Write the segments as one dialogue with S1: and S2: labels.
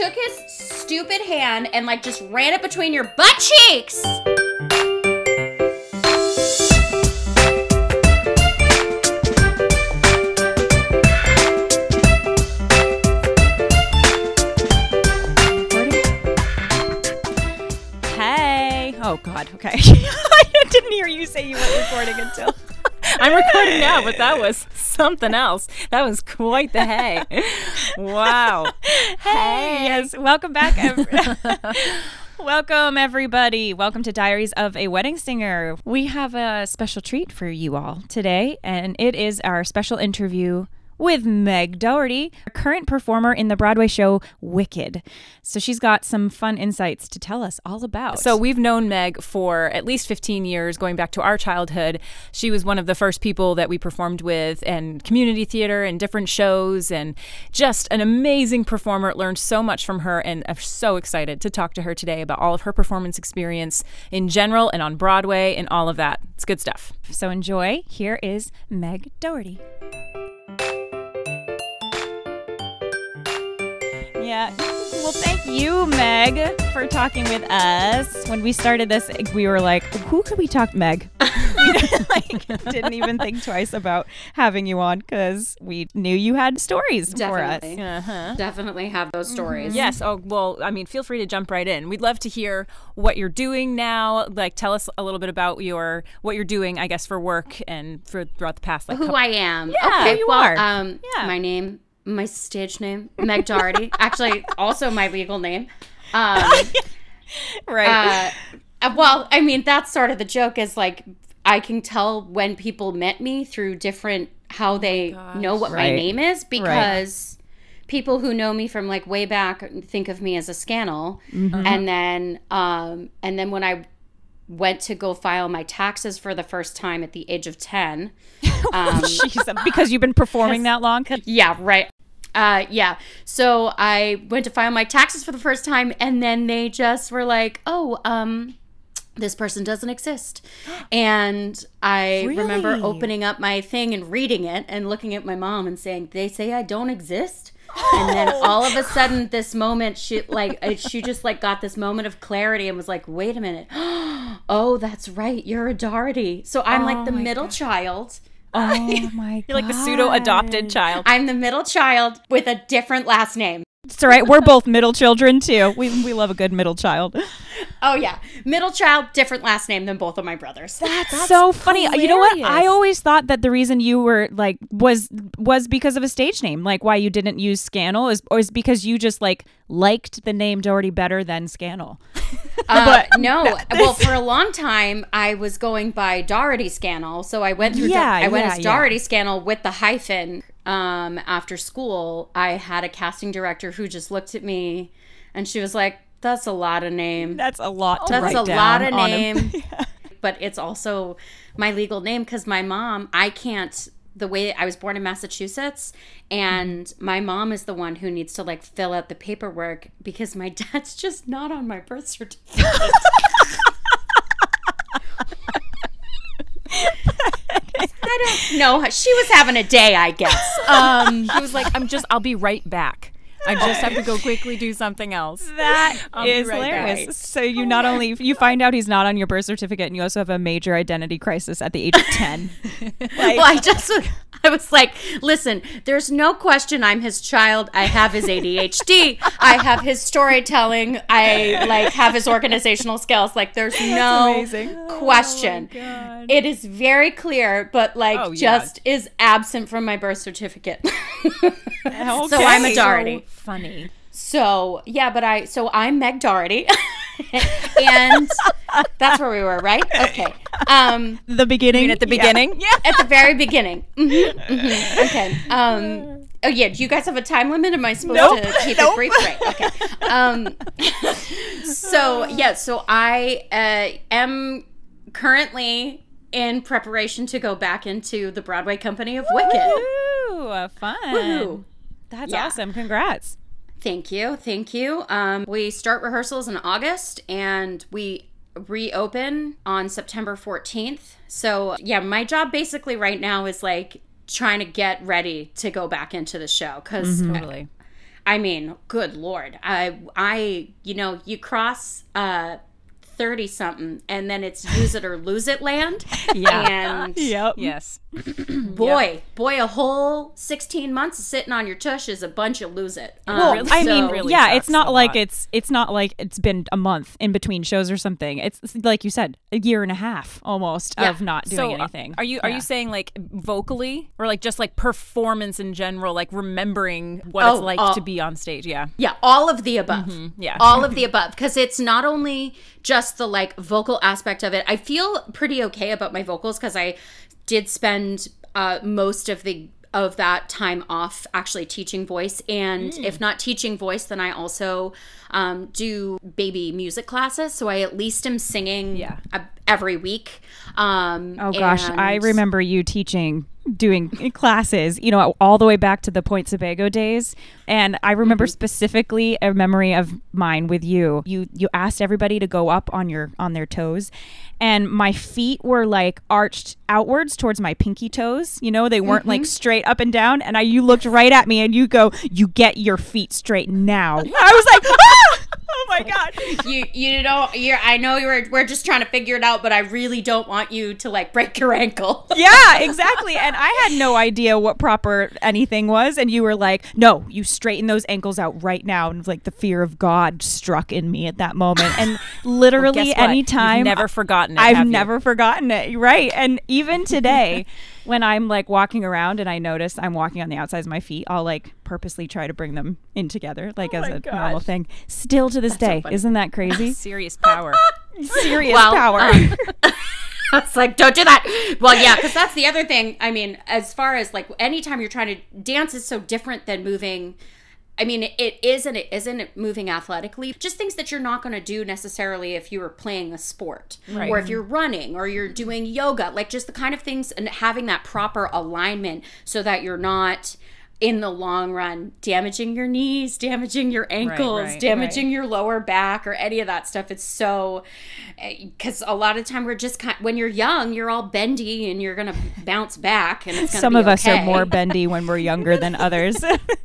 S1: took his stupid hand and like just ran it between your butt cheeks.
S2: Hey. Oh God. Okay. I didn't hear you say you weren't recording until.
S3: I'm recording now, but that was something else. That was quite the hey. Wow.
S2: Hey. Yes. Welcome back. Welcome, everybody. Welcome to Diaries of a Wedding Singer. We have a special treat for you all today, and it is our special interview with Meg Doherty, a current performer in the Broadway show Wicked. So she's got some fun insights to tell us all about.
S3: So we've known Meg for at least 15 years, going back to our childhood. She was one of the first people that we performed with and community theater and different shows and just an amazing performer. Learned so much from her and I'm so excited to talk to her today about all of her performance experience in general and on Broadway and all of that. It's good stuff.
S2: So enjoy. Here is Meg Doherty. Yeah. Well, thank you, Meg, for talking with us. When we started this, we were like, who could we talk, Meg? we like, didn't even think twice about having you on because we knew you had stories for us.
S1: Definitely.
S3: Uh-huh.
S1: Definitely have those stories.
S3: Yes. Oh, well, I mean, feel free to jump right in. We'd love to hear what you're doing now. Like, tell us a little bit about your what you're doing, I guess, for work and for throughout the past. Like,
S1: Who
S3: couple-
S1: I am.
S3: Yeah,
S1: okay,
S3: who you
S1: well,
S3: are.
S1: um,
S2: Yeah.
S1: my name, my stage name, Meg Doherty. Actually, also my legal name. Um,
S2: Right.
S1: uh, well, I mean, that's sort of the joke is like I can tell when people met me through different how they know what my name is because people who know me from like way back think of me as a scannel, and then um, and then when I went to go file my taxes for the first time at the age of ten. Um,
S2: Jeez, because you've been performing that long?
S1: yeah, right. Uh, yeah. So I went to file my taxes for the first time, and then they just were like, "Oh, um, this person doesn't exist." And I remember opening up my thing and reading it, and looking at my mom and saying, "They say I don't exist." And then all of a sudden, this moment, she like uh, she just like got this moment of clarity and was like, "Wait a minute, oh, that's right, you're a Doherty." So I'm like the middle child.
S2: Oh my god.
S3: You're like the pseudo adopted child.
S1: I'm the middle child with a different last name.
S2: It's all right. We're both middle children too. We we love a good middle child.
S1: Oh yeah, middle child, different last name than both of my brothers.
S2: That's, so funny. You know what? I always thought that the reason you were like was was because of a stage name. Like why you didn't use Scannel is or is because you just like liked the name Doherty better than Scannel.
S1: Uh, no, well, for a long time I was going by Doherty Scannel, so I went through.
S2: Yeah,
S1: I went
S2: yeah,
S1: as
S2: yeah.
S1: Doherty Scannel with the hyphen. Um, after school, I had a casting director who just looked at me, and she was like, "That's a lot of name.
S2: That's a lot to
S1: That's a lot of name." But it's also my legal name because my mom. I can't. The way I was born in Massachusetts, and my mom is the one who needs to like fill out the paperwork because my dad's just not on my birth certificate. I don't know. She was having a day, I guess. Um,
S3: He was like, "I'm just. I'll be right back. I just have to go quickly do something else."
S2: That
S3: I'll
S2: is
S3: right back.
S2: hilarious. So you oh not only you find out he's not on your birth certificate, and you also have a major identity crisis at the age of ten.
S1: well, I just I was like, listen, there's no question I'm his child. I have his ADHD. I have his storytelling. I like have his organizational skills. Like there's no
S2: amazing.
S1: Oh question. it is very clear, but like
S3: Oh, yeah.
S1: just is absent from my birth certificate.
S2: Okay.
S1: So I'm a Doherty.
S3: Funny.
S1: So yeah, but I so I'm Meg Doherty, and that's where we were, right? Okay. Um,
S2: the beginning
S3: At the beginning, yeah.
S1: at the very beginning. Mhm, mhm. Okay. Um. Oh yeah. Do you guys have a time limit? Am I supposed
S2: Nope.
S1: to keep
S2: Nope.
S1: it brief? Right. Okay. Um. so yeah. So I uh, am currently in preparation to go back into the Broadway company of Wicked.
S2: Ooh, fun.
S1: Woohoo.
S2: That's
S1: Yeah.
S2: awesome. Congrats.
S1: Thank you. Thank you. Um, we start rehearsals in August and we reopen on September 14th. So, yeah, my job basically right now is like trying to get ready to go back into the show because
S3: Totally.
S1: I mean, good lord. I I you know, you cross uh 30 something and then it's use it or lose it land.
S3: Yeah.
S1: And
S2: Yep.
S3: Yes.
S1: boy, boy, a whole 16 months of sitting on your tush is a bunch of lose it. Um,
S2: Well,
S3: really
S2: I mean,
S3: really
S2: yeah, it's not like
S3: lot.
S2: it's it's not like it's been a month in between shows or something. It's, it's like you said, a year and a half almost
S1: Yeah.
S2: of not doing
S3: so, uh,
S2: anything.
S3: Are you are
S2: Yeah.
S3: you saying like vocally or like just like performance in general, like remembering what it's
S1: Oh,
S3: like
S1: uh,
S3: to be on stage? Yeah.
S1: Yeah, all of the above.
S3: Mm-hmm. yeah.
S1: All of the above. Because it's not only just the like vocal aspect of it. I feel pretty okay about my vocals because I did spend uh, most of the of that time off actually teaching voice and
S3: Mm.
S1: if not teaching voice then i also um, do baby music classes so i at least am singing
S3: Yeah.
S1: uh, every week um,
S2: Oh gosh, I remember you teaching doing classes, you know, all the way back to the Point Sebago days. And I remember
S1: Mm-hmm.
S2: specifically a memory of mine with you. You you asked everybody to go up on your on their toes. And my feet were like arched outwards towards my pinky toes. You know, they weren't
S1: Mm-hmm.
S2: like straight up and down. And I you looked right at me and you go, You get your feet straight now. I was like, ah! Oh my god.
S1: you you know you're i know you're we're just trying to figure it out but i really don't want you to like break your ankle
S2: yeah, exactly. And I had no idea what proper anything was. And you were like, no, you straighten those ankles out right now. And like the fear of God struck in me at that moment. And literally,
S3: what?
S2: anytime.
S3: You've never forgotten it.
S2: I've
S3: have you?
S2: never forgotten it. Right. And even today, when I'm like walking around and I notice I'm walking on the outsides of my feet, I'll like purposely try to bring them in together, like as
S3: Oh my
S2: a
S3: gosh.
S2: normal thing. Still to this day.
S1: funny.
S2: Isn't that crazy?
S3: serious power.
S2: Serious
S1: Well,
S2: power.
S1: um, it's like don't do that well yeah because that's the other thing i mean as far as like anytime you're trying to dance is so different than moving I mean, it is and it isn't moving athletically. Just things that you're not going to do necessarily if you were playing a sport,
S3: Right.
S1: or if you're running, or you're doing yoga. Like just the kind of things and having that proper alignment so that you're not in the long run damaging your knees, damaging your ankles,
S3: right,
S1: damaging your lower back, or any of that stuff. It's so because a lot of time we're just kind when you're young, you're all bendy and you're gonna bounce back, and it's
S2: Some
S1: be
S2: of us are more bendy when we're younger than others.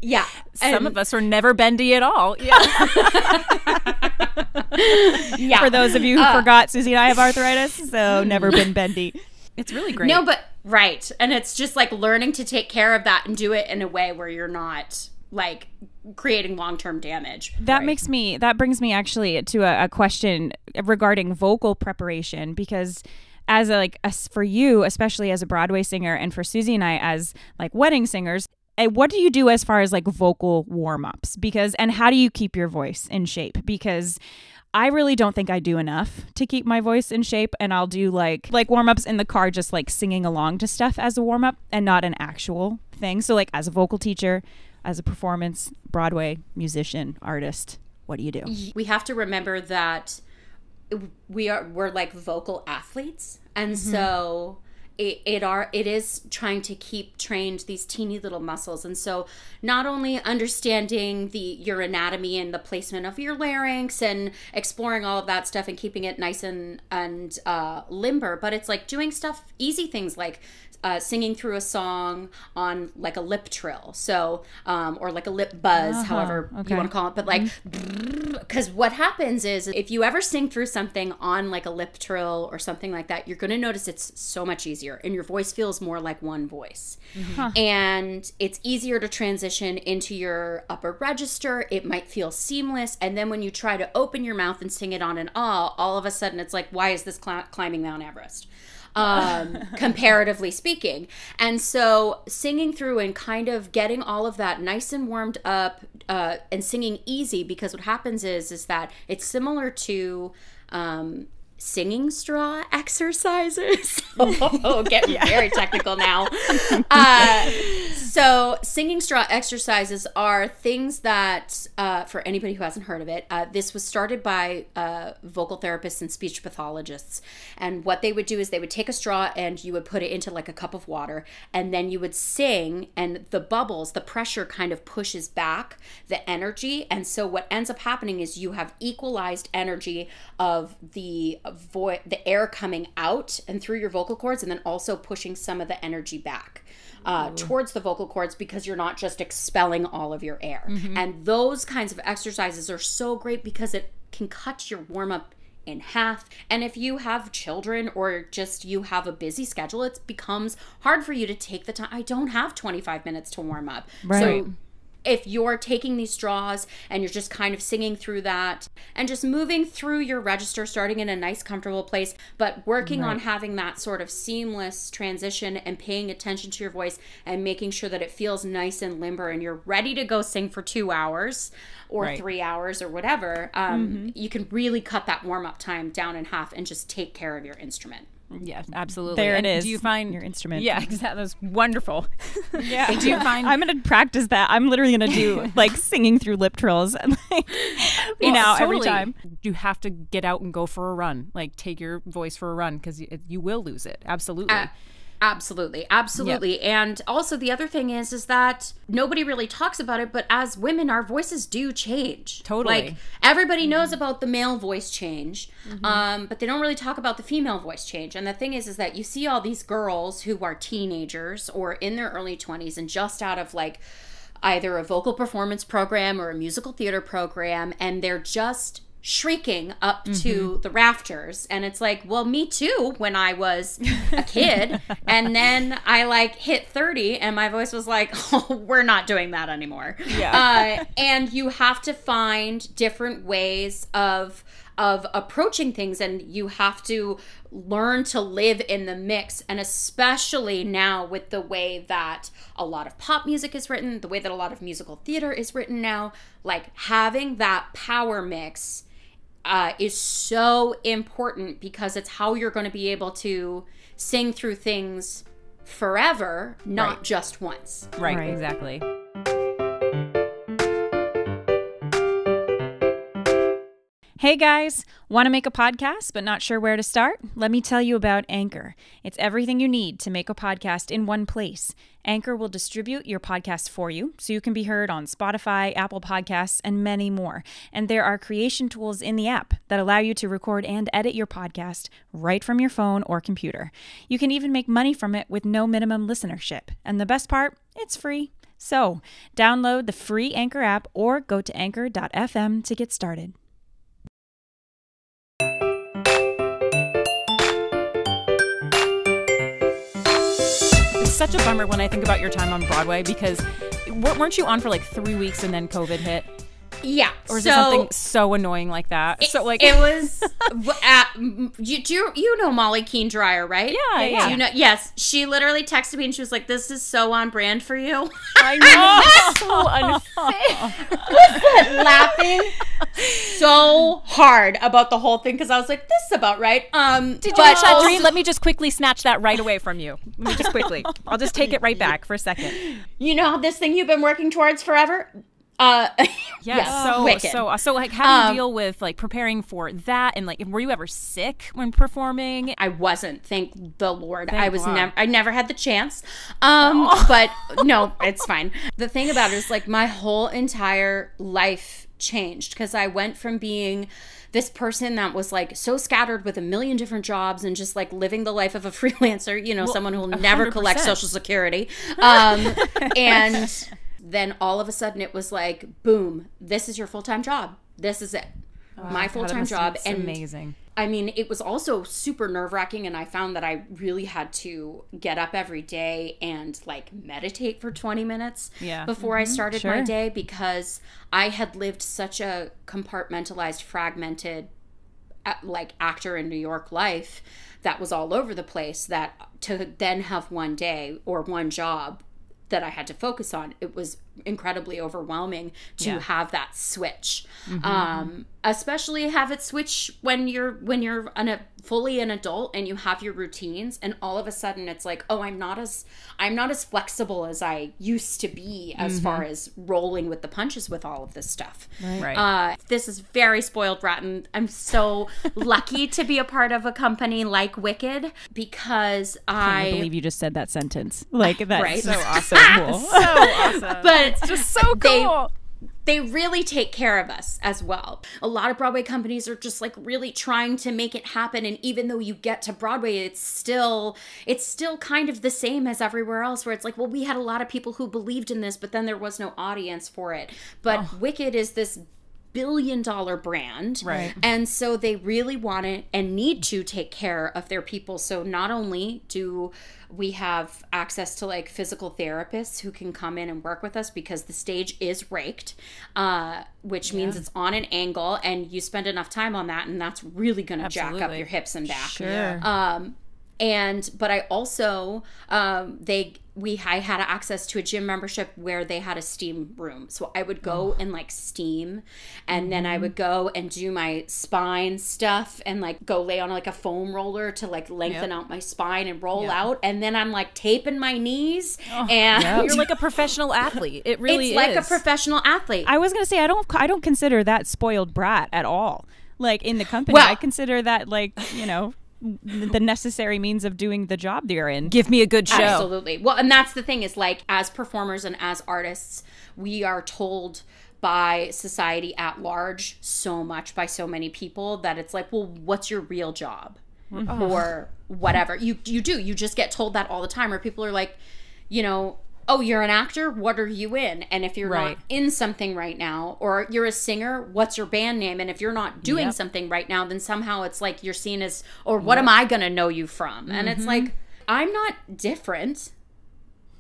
S1: yeah.
S3: Some
S1: and-
S3: of us are never bendy at all. Yeah.
S1: yeah.
S2: For those of you who
S1: Uh,
S2: forgot, Susie and I have arthritis, so never been bendy.
S3: It's really great.
S1: No, but right. And it's just like learning to take care of that and do it in a way where you're not like creating long term damage.
S2: That makes me. That brings me actually to a, a question regarding vocal preparation because. As a, like as for you, especially as a Broadway singer, and for Susie and I as like wedding singers, eh, what do you do as far as like vocal warm ups? Because and how do you keep your voice in shape? Because I really don't think I do enough to keep my voice in shape and I'll do like like warm-ups in the car just like singing along to stuff as a warm-up and not an actual thing. So like as a vocal teacher, as a performance Broadway musician, artist, what do you do?
S1: We have to remember that we are we're like vocal athletes and mm-hmm. so it, it are it is trying to keep trained these teeny little muscles. And so not only understanding the your anatomy and the placement of your larynx and exploring all of that stuff and keeping it nice and and uh, limber but it's like doing stuff easy things like uh, singing through a song on like a lip trill. So um, or like a lip buzz however
S2: okay.
S1: you want to call it but like because what happens is if you ever sing through something on like a lip trill or something like that you're going to notice it's so much easier and your voice feels more like one voice. And it's easier to transition into your upper register. It might feel seamless. And then when you try to open your mouth and sing it on an ah all of a sudden it's like why is this cl- climbing mount everest? Um, comparatively speaking. And so singing through and kind of getting all of that nice and warmed up uh, and singing easy because what happens is is that it's similar to um, singing straw exercises. oh, getting very technical now. Uh, so singing straw exercises are things that, uh, for anybody who hasn't heard of it, uh, this was started by uh, vocal therapists and speech pathologists. And what they would do is they would take a straw and you would put it into like a cup of water, and then you would sing, and the bubbles, the pressure kind of pushes back the energy. And so what ends up happening is you have equalized energy of the voice, the air coming out and through your vocal cords, and then also pushing some of the energy back. uh, towards the vocal cords because you're not just expelling all of your air. And those kinds of exercises are so great because it can cut your warm up in half. And if you have children or just you have a busy schedule, it becomes hard for you to take the time. I don't have 25 minutes to warm up.
S2: Right.
S1: So if you're taking these straws and you're just kind of singing through that and just moving through your register, starting in a nice, comfortable place, but working on having that sort of seamless transition and paying attention to your voice and making sure that it feels nice and limber and you're ready to go sing for two hours or
S3: Right.
S1: three hours or whatever, um, you can really cut that warm up time down in half and just take care of your instrument.
S3: Yes, absolutely.
S2: There
S3: And
S2: it is.
S3: Do you find
S2: your instrument?
S3: Yeah, exactly. That's wonderful.
S2: Yeah.
S3: do you find
S2: I'm gonna practice that. I'm literally gonna do like singing through lip trills, and like, you know, every time.
S3: you have to get out and go for a run. Like take your voice for a run because you, you will lose it. Absolutely.
S1: A- Absolutely, absolutely. And also the other thing is is that nobody really talks about it, but as women our voices do change.
S3: Totally.
S1: Like everybody knows about the male voice change. Um, but they don't really talk about the female voice change. And the thing is is that you see all these girls who are teenagers or in their early 20s and just out of like either a vocal performance program or a musical theater program and they're just shrieking up to the rafters. And it's like well me too when i was a kid. And then i like hit 30 and my voice was like oh we're not doing that anymore. Yeah. Uh, and you have to find different ways of of approaching things and you have to learn to live in the mix. And especially now with the way that a lot of pop music is written the way that a lot of musical theater is written now like having that power mix uh, is so important because it's how you're going to be able to sing through things forever not
S3: Right.
S1: just once
S3: right,
S2: Right.
S3: Exactly.
S2: Hey guys, want to make a podcast but not sure where to start? Let me tell you about Anchor. It's everything you need to make a podcast in one place. Anchor will distribute your podcast for you so you can be heard on Spotify, Apple Podcasts, and many more. And there are creation tools in the app that allow you to record and edit your podcast right from your phone or computer. You can even make money from it with no minimum listenership. And the best part, it's free. So, download the free Anchor app or go to anchor.fm to get started.
S3: Such a bummer when I think about your time on Broadway because weren't you on for like three weeks and then COVID hit?
S1: Yeah
S3: Or is
S1: so
S3: it something so annoying like that? so like
S1: it was at, you do you, you know Molly Keen Dryer, right?
S3: Yeah, Yeah, yeah.
S1: Do you know? Yes, she literally texted me and she was like, "This is so on brand for you."
S3: I know so
S1: laughing so hard about the whole thing because I was like, "This is about right." Um,
S3: Did you reach that dream? Let me just quickly snatch that right away from you. Let me just quickly. I'll just take it right back for a second.
S1: You know this thing you've been working towards forever. Uh,
S3: Yeah,
S1: yes,
S3: so
S1: wicked.
S3: so so like how do you
S1: Um,
S3: deal with like preparing for that and like were you ever sick when performing?
S1: I wasn't, thank the Lord.
S3: Thank
S1: I was never I never had the chance. Um but no, it's fine. The thing about it is like my whole entire life changed because I went from being this person that was like so scattered with a million different jobs and just like living the life of a freelancer, you know, someone who will never collect social security. Um and then all of a sudden it was like boom, this is your full-time job. This is it. my full-time job and
S3: amazing.
S1: I mean, it was also super nerve wracking, and I found that I really had to get up every day and like meditate for 20 minutes
S3: Yeah.
S1: before I started my day because I had lived such a compartmentalized, fragmented, like actor in New York life that was all over the place. That to then have one day or one job that I had to focus on, it was incredibly overwhelming to
S3: Yeah.
S1: have that switch. Um, especially have it switch when you're when you're an, a fully an adult and you have your routines, and all of a sudden it's like, oh, I'm not as I'm not as flexible as I used to be as far as rolling with the punches with all of this stuff.
S3: Right.
S1: Uh, this is very spoiled rotten. I'm so lucky to be a part of a company like Wicked because
S2: I
S1: I.
S2: believe you just said that sentence. Like that's
S1: Right.
S2: so
S1: So
S2: awesome. cool.
S3: so awesome.
S1: but
S3: just so
S1: they-
S3: cool.
S1: they really take care of us as well. A lot of Broadway companies are just like really trying to make it happen and even though you get to Broadway it's still it's still kind of the same as everywhere else where it's like well we had a lot of people who believed in this but then there was no audience for it. But
S3: Oh.
S1: Wicked is this billion dollar brand.
S3: Right.
S1: And so they really want it and need to take care of their people. So not only do we have access to like physical therapists who can come in and work with us because the stage is raked, uh, which means it's on an angle and you spend enough time on that and that's really going to jack up your hips and back
S2: Sure.
S1: um and but i also um they we i had access to a gym membership where they had a steam room. So i would go and like steam and then i would go and do my spine stuff and like go lay on like a foam roller to like lengthen out my spine and roll out. And then i'm like taping my knees and
S3: You're like a professional athlete. It really
S1: it's like a professional athlete.
S2: I was gonna say I don't I don't consider that spoiled brat at all. Like in the company,
S1: Well-
S2: I consider that like you know the necessary means of doing the job they're in.
S3: Give me a good show.
S1: Absolutely. Well, and that's the thing is like as performers and as artists, we are told by society at large so much by so many people that it's like, well, what's your real job? Mm-hmm. Or whatever. You you do. You just get told that all the time where people are like, you know, oh, you're an actor, what are you in? And if you're
S3: Right.
S1: not in something right now, or you're a singer, what's your band name? And if you're not doing
S3: Yep.
S1: something right now, then somehow it's like you're seen as, or what am I gonna know you from? And it's like, mm-hmm. I'm not different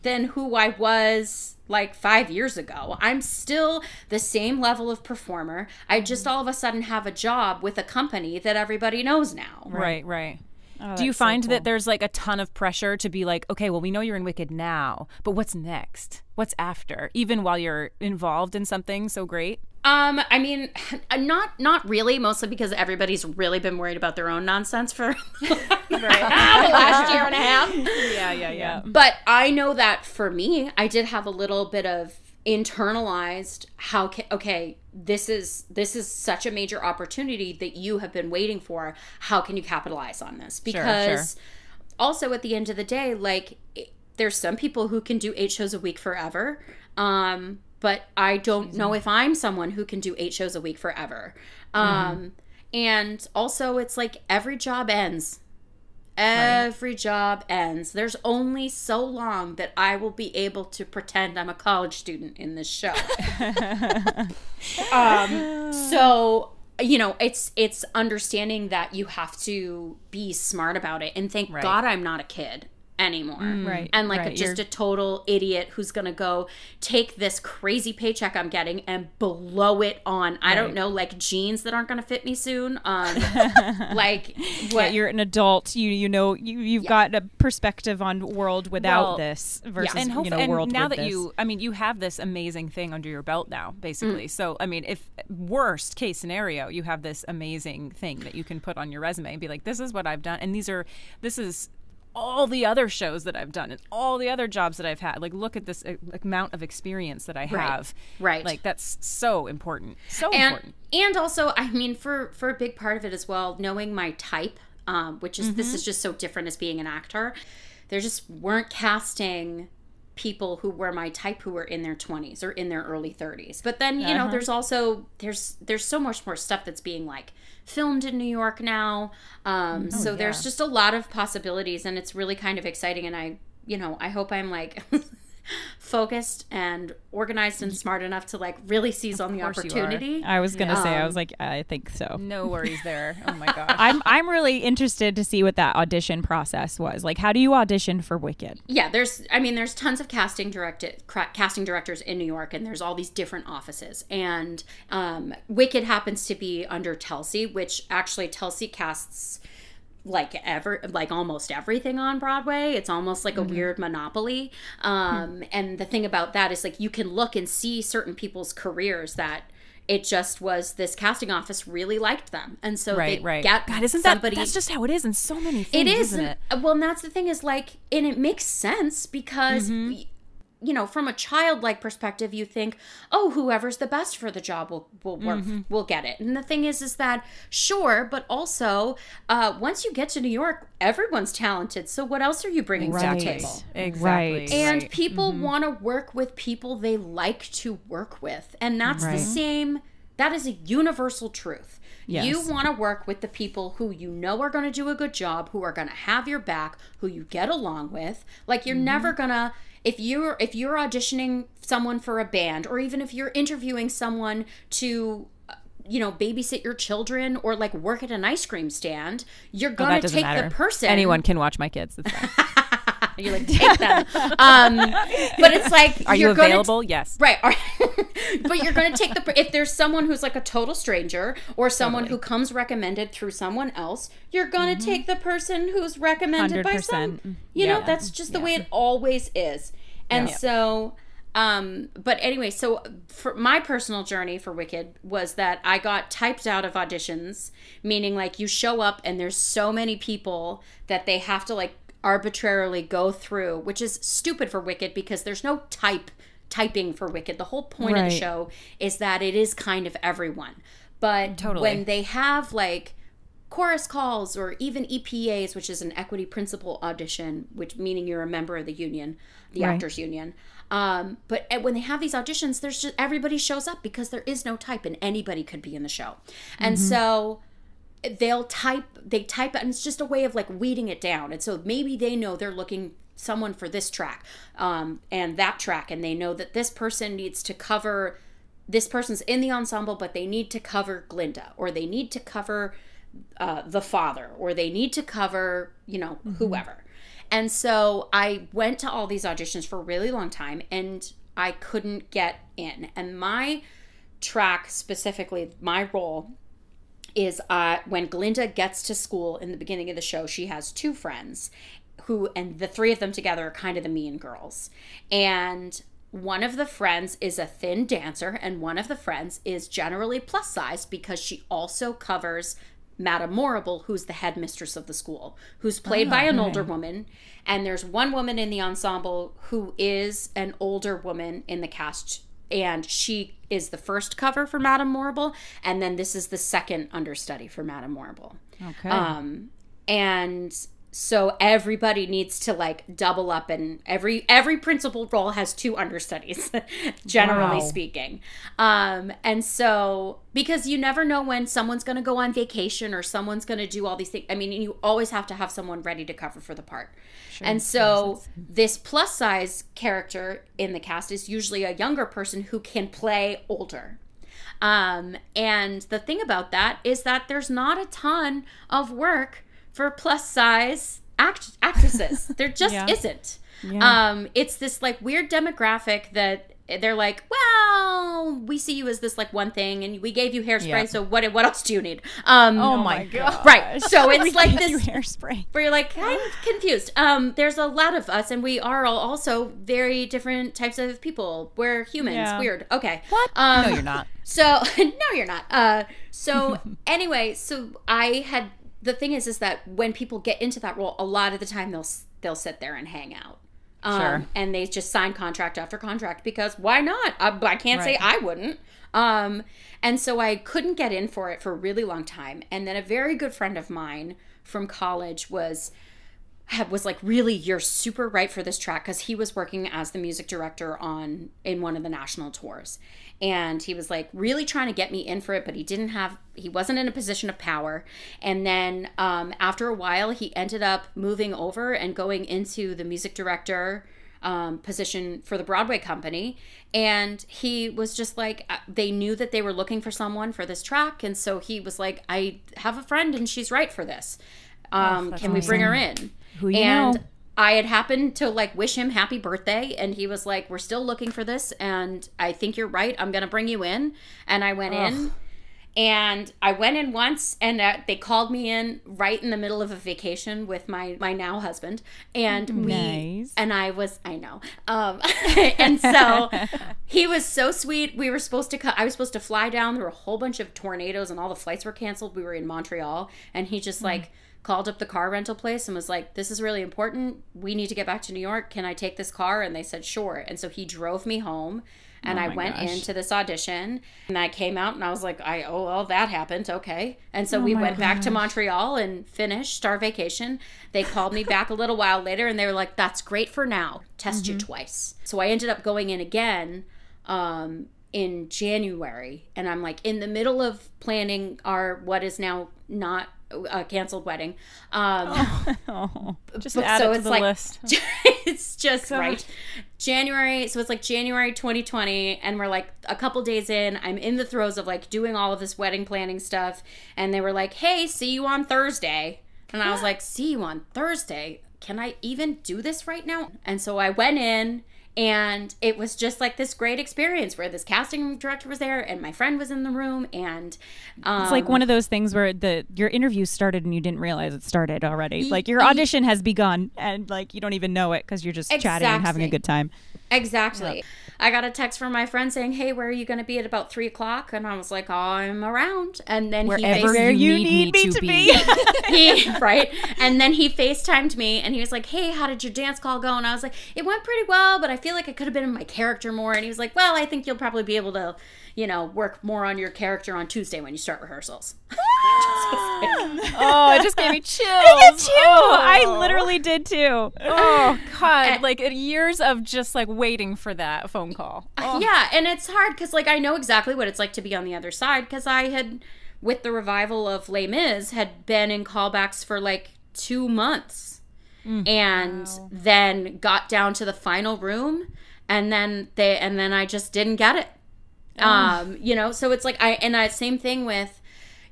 S1: than who I was like five years ago. I'm still the same level of performer. I just mm-hmm. all of a sudden have a job with a company that everybody knows now.
S3: Right, right.
S2: Oh,
S3: Do you
S2: that's so
S3: find
S2: cool.
S3: that there's like a ton of pressure to be like, okay, well, we know you're in Wicked now, but what's next? What's after? Even while you're involved in something so great?
S1: Um, I mean, not not really, mostly because everybody's really been worried about their own nonsense for the last year and a half.
S3: Yeah, yeah, yeah.
S1: But I know that for me, I did have a little bit of internalized how ca- okay this is this is such a major opportunity that you have been waiting for. How can you capitalize on this? Because also at the end of the day like it, there's some people who can do eight shows a week forever um but i don't know if i'm someone who can do eight shows a week forever. Um and also it's like every job ends Every job ends. There's only so long that I will be able to pretend I'm a college student in this show. um, so you know, it's it's understanding that you have to be smart about it, and thank God I'm not a kid anymore,
S2: Right,
S1: And like
S2: right,
S1: a, just
S2: you're-
S1: a total idiot who's gonna go take this crazy paycheck I'm getting and blow it on I don't know like jeans that aren't gonna fit me soon. Um, like what
S2: Yeah, you're an adult. You you know you you've got a perspective on world without
S3: Well,
S2: this versus
S3: and hope,
S2: you know
S3: and
S2: world
S3: now
S2: with
S3: that
S2: this.
S3: you i mean you have this amazing thing under your belt now basically so i mean if worst case scenario you have this amazing thing that you can put on your resume and be like this is what i've done and these are this is all the other shows that i've done and all the other jobs that i've had. Like look at this uh, amount of experience that i have.
S1: Right. right.
S3: like that's so important. So
S1: and
S3: important.
S1: and also i mean for for a big part of it as well knowing my type um which is this is just so different as being an actor. There just weren't casting people who were my type who were in their 20s or in their early 30s but then you know there's also there's there's so much more stuff that's being like filmed in new york now. Um so there's just a lot of possibilities and it's really kind of exciting and i you know i hope i'm like focused and organized and smart enough to like really seize on the
S3: course you are.
S1: opportunity
S2: I was gonna say I
S1: Um,
S2: was like I think so.
S3: no worries there oh my gosh
S2: I'm I'm really interested to see what that audition process was. Like, how do you audition for Wicked?
S1: yeah there's i mean there's tons of casting directed cra- casting directors in new york and there's all these different offices and um, wicked happens to be under telsey which actually telsey casts like ever like almost everything on broadway. It's almost like a weird monopoly. Um, and the thing about that is like you can look and see certain people's careers that it just was this casting office really liked them. And so
S3: right
S1: they
S3: right.
S1: get
S3: god isn't
S1: somebody
S3: that that's just how it is in so many
S1: it
S3: things
S1: is
S3: isn't it?
S1: well and that's the thing is like and it makes sense because
S3: Mm-hmm.
S1: we, you know, from a childlike perspective, you think, oh, whoever's the best for the job will will work, mm-hmm. will get it. And the thing is, is that sure, but also uh, once you get to New York, everyone's talented. So what else are you bringing to the table?
S3: Exactly.
S2: Right.
S1: And
S3: right.
S1: people mm-hmm. want to work with people they like to work with. And that's
S2: Right.
S1: the same, that is a universal truth.
S2: Yes.
S1: You want to work with the people who you know are going to do a good job, who are going to have your back, who you get along with. Like you're mm-hmm. never going to if you're if you're auditioning someone for a band or even if you're interviewing someone to uh, you know babysit your children or like work at an ice cream stand, you're gonna
S3: doesn't
S1: take
S3: matter.
S1: the person
S3: Anyone can watch my kids. It's fine.
S1: you like take them. um, but it's like,
S3: Are you
S1: you're gonna-
S3: available? yes.
S1: right. Are, but you're going to take the if there's someone who's like a total stranger or someone who comes recommended through someone else, you're going to take the person who's recommended by some.
S2: 100%.
S1: You know, that's just the way it always is. And so um but anyway so for my personal journey for wicked was that i got typed out of auditions meaning like you show up and there's so many people that they have to like arbitrarily go through which is stupid for wicked because there's no type typing for wicked the whole point of the show is that it is kind of everyone but
S3: Totally.
S1: when they have like chorus calls or even EPAs, which is an equity principal audition, which meaning you're a member of the union, the
S2: Right.
S1: actors union. Um, but when they have these auditions, there's just everybody shows up because there is no type and anybody could be in the show. And so they'll type they type it and it's just a way of like weeding it down. And so maybe they know they're looking someone for this track um, and that track and they know that this person needs to cover this person's in the ensemble, but they need to cover Glinda, or they need to cover uh, the father, or they need to cover, you know, whoever. And so I went to all these auditions for a really long time and I couldn't get in. And my track, specifically, my role is uh, when Glinda gets to school in the beginning of the show, she has two friends who, and the three of them together are kind of the mean girls. And one of the friends is a thin dancer, and one of the friends is generally plus size because she also covers Madame Morrible, who's the headmistress of the school, who's played by an older woman. And there's one woman in the ensemble who is an older woman in the cast and she is the first cover for Madame Morrible, and then this is the second understudy for Madame Morrible.
S2: Okay.
S1: Um, and so everybody needs to like double up, and every every principal role has two understudies, generally
S2: Wow.
S1: speaking. Um, and so because you never know when someone's going to go on vacation or someone's going to do all these things. I mean, you always have to have someone ready to cover for the part. and so this plus size character in the cast is usually a younger person who can play older. Um, and the thing about that is that there's not a ton of work for plus size act- actresses. there just
S2: Yeah.
S1: isn't.
S2: Yeah.
S1: Um, it's this like weird demographic that they're like, well, we see you as this like one thing, and we gave you hairspray.
S3: Yeah.
S1: So what? What else do you need? Um,
S3: Oh, my god.
S1: right. So it's like
S2: Give you
S1: this
S2: hairspray.
S1: where you're like I'm confused. Um, there's a lot of us, and we are all also very different types of people. We're humans.
S2: Yeah.
S1: Weird. Okay. What? Um,
S3: No, you're not.
S1: so no, you're not. Uh, so anyway, so I had the thing is is that when people get into that role, a lot of the time they'll they'll sit there and hang out. Um,
S3: Sure.
S1: And they just sign contract after contract because why not? I, I can't say I wouldn't. Um, and so I couldn't get in for it for a really long time. And then a very good friend of mine from college was was like really you're super right for this track because he was working as the music director on in one of the national tours and he was like really trying to get me in for it but he didn't have he wasn't in a position of power and then um, after a while he ended up moving over and going into the music director um, position for the Broadway company. And he was just like, uh, they knew that they were looking for someone for this track. And so he was like, I have a friend and she's right for this. Um, can we bring her in?
S2: Who you
S1: and
S2: know.
S1: I had happened to like wish him happy birthday. And he was like, we're still looking for this. And I think you're right. I'm going to bring you in. And I went in. And I went in once, and uh, they called me in right in the middle of a vacation with my my now husband, and we
S2: Nice.
S1: and I was I know, um, and so he was so sweet. We were supposed to I was supposed to fly down. There were a whole bunch of tornadoes, and all the flights were canceled. We were in Montreal, and he just like called up the car rental place and was like, This is really important. We need to get back to New York. Can I take this car? And they said, Sure. And so he drove me home and I went
S2: gosh.
S1: into this audition and I came out and I was like, I oh well that happened. Okay. And so we went back to Montreal and finished our vacation. They called me back a little while later and they were like, That's great for now. Test you twice. So I ended up going in again um in January and I'm like in the middle of planning our what is now not a canceled wedding. Um
S2: Oh.
S3: Just add
S1: so
S3: it to
S1: it's
S3: the
S1: like-
S3: list.
S1: it's just right. January, so it's like January 2020, and we're like a couple days in. I'm in the throes of like doing all of this wedding planning stuff, and they were like, "Hey, see you on Thursday," and I was like, "See you on Thursday? Can I even do this right now?" And so I went in. And it was just like this great experience where this casting director was there and my friend was in the room and um,
S2: It's like one of those things where the your interview started and you didn't realize it started already. Like your audition has begun and like you don't even know it because you're just chatting and having a good time.
S1: Exactly. I got a text from my friend saying, "Hey, where are you going to be at about three o'clock?" And I was like, oh, "I'm around." And then
S3: Wherever
S1: he,
S3: you,
S2: you
S3: need, me, to, be.
S1: he right, and then he Facetimed me, and he was like, "Hey, how did your dance call go?" And I was like, "It went pretty well, but I feel like I could have been in my character more." And he was like, "Well, I think you'll probably be able to, you know, work more on your character on Tuesday when you start rehearsals."
S3: oh, it just gave me chills. Oh,
S2: I literally did too.
S3: Oh God! Like years of just like waiting for that phone call. Oh.
S1: Yeah, and it's hard because like I know exactly what it's like to be on the other side because I had, with the revival of Les Mis, had been in callbacks for like two months, and then got down to the final room, and then they and then I just didn't get it. Um, you know, so it's like I and I same thing with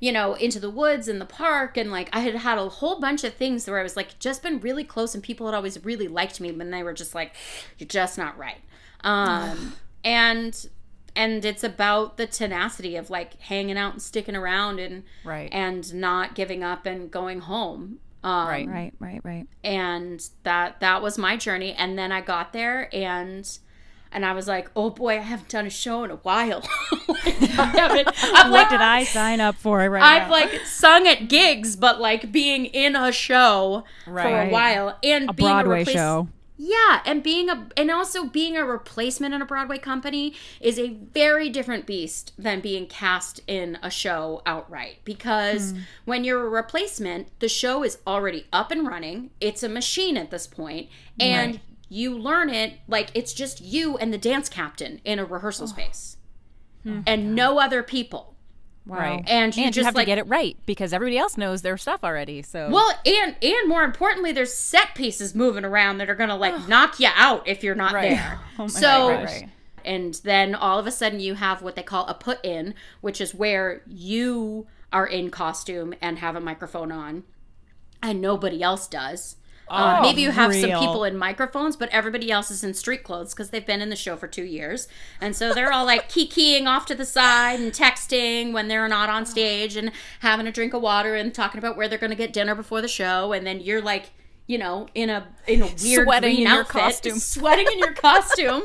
S1: you know, into the woods and the park. And like, I had had a whole bunch of things where I was like, just been really close, and people had always really liked me, but they were just like, you're just not right. Um, and, and it's about the tenacity of like hanging out and sticking around and,
S3: Right.
S1: and not giving up and going home. Um,
S3: Right.
S2: Right, right, right.
S1: and that that was my journey and then i got there and and i was like oh boy i haven't done a show in a while Like, I haven't, I've
S2: What
S1: like,
S2: did I sign up for right
S1: I've
S2: now?
S1: like sung at gigs, but like being in a show for a while and
S2: a
S1: being
S2: Broadway
S1: a replace-
S2: show.
S1: Yeah, and being a and also being a replacement in a Broadway company is a very different beast than being cast in a show outright because
S2: Hmm.
S1: when you're a replacement, the show is already up and running. It's a machine at this point and you learn it like it's just you and the dance captain in a rehearsal space. And no other people.
S2: Wow.
S3: Right.
S1: And you
S3: and
S1: just
S3: you have
S1: like
S3: to get it right because everybody else knows their stuff already. So
S1: Well, and and more importantly, there's set pieces moving around that are gonna like knock you out if you're not
S3: Right.
S1: there.
S2: Oh my
S1: so,
S3: right.
S1: and then all of a sudden you have what they call a put in, which is where you are in costume and have a microphone on, and nobody else does. Um,
S3: Oh,
S1: maybe you have some people in microphones, but everybody else is in street clothes because they've been in the show for two years, and so they're all like keying off to the side and texting when they're not on stage and having a drink of water and talking about where they're going to get dinner before the show, and then you're like, you know, in a in a weird
S3: Sweating
S1: green
S3: in your
S1: outfit,
S3: costume.
S1: sweating in your costume,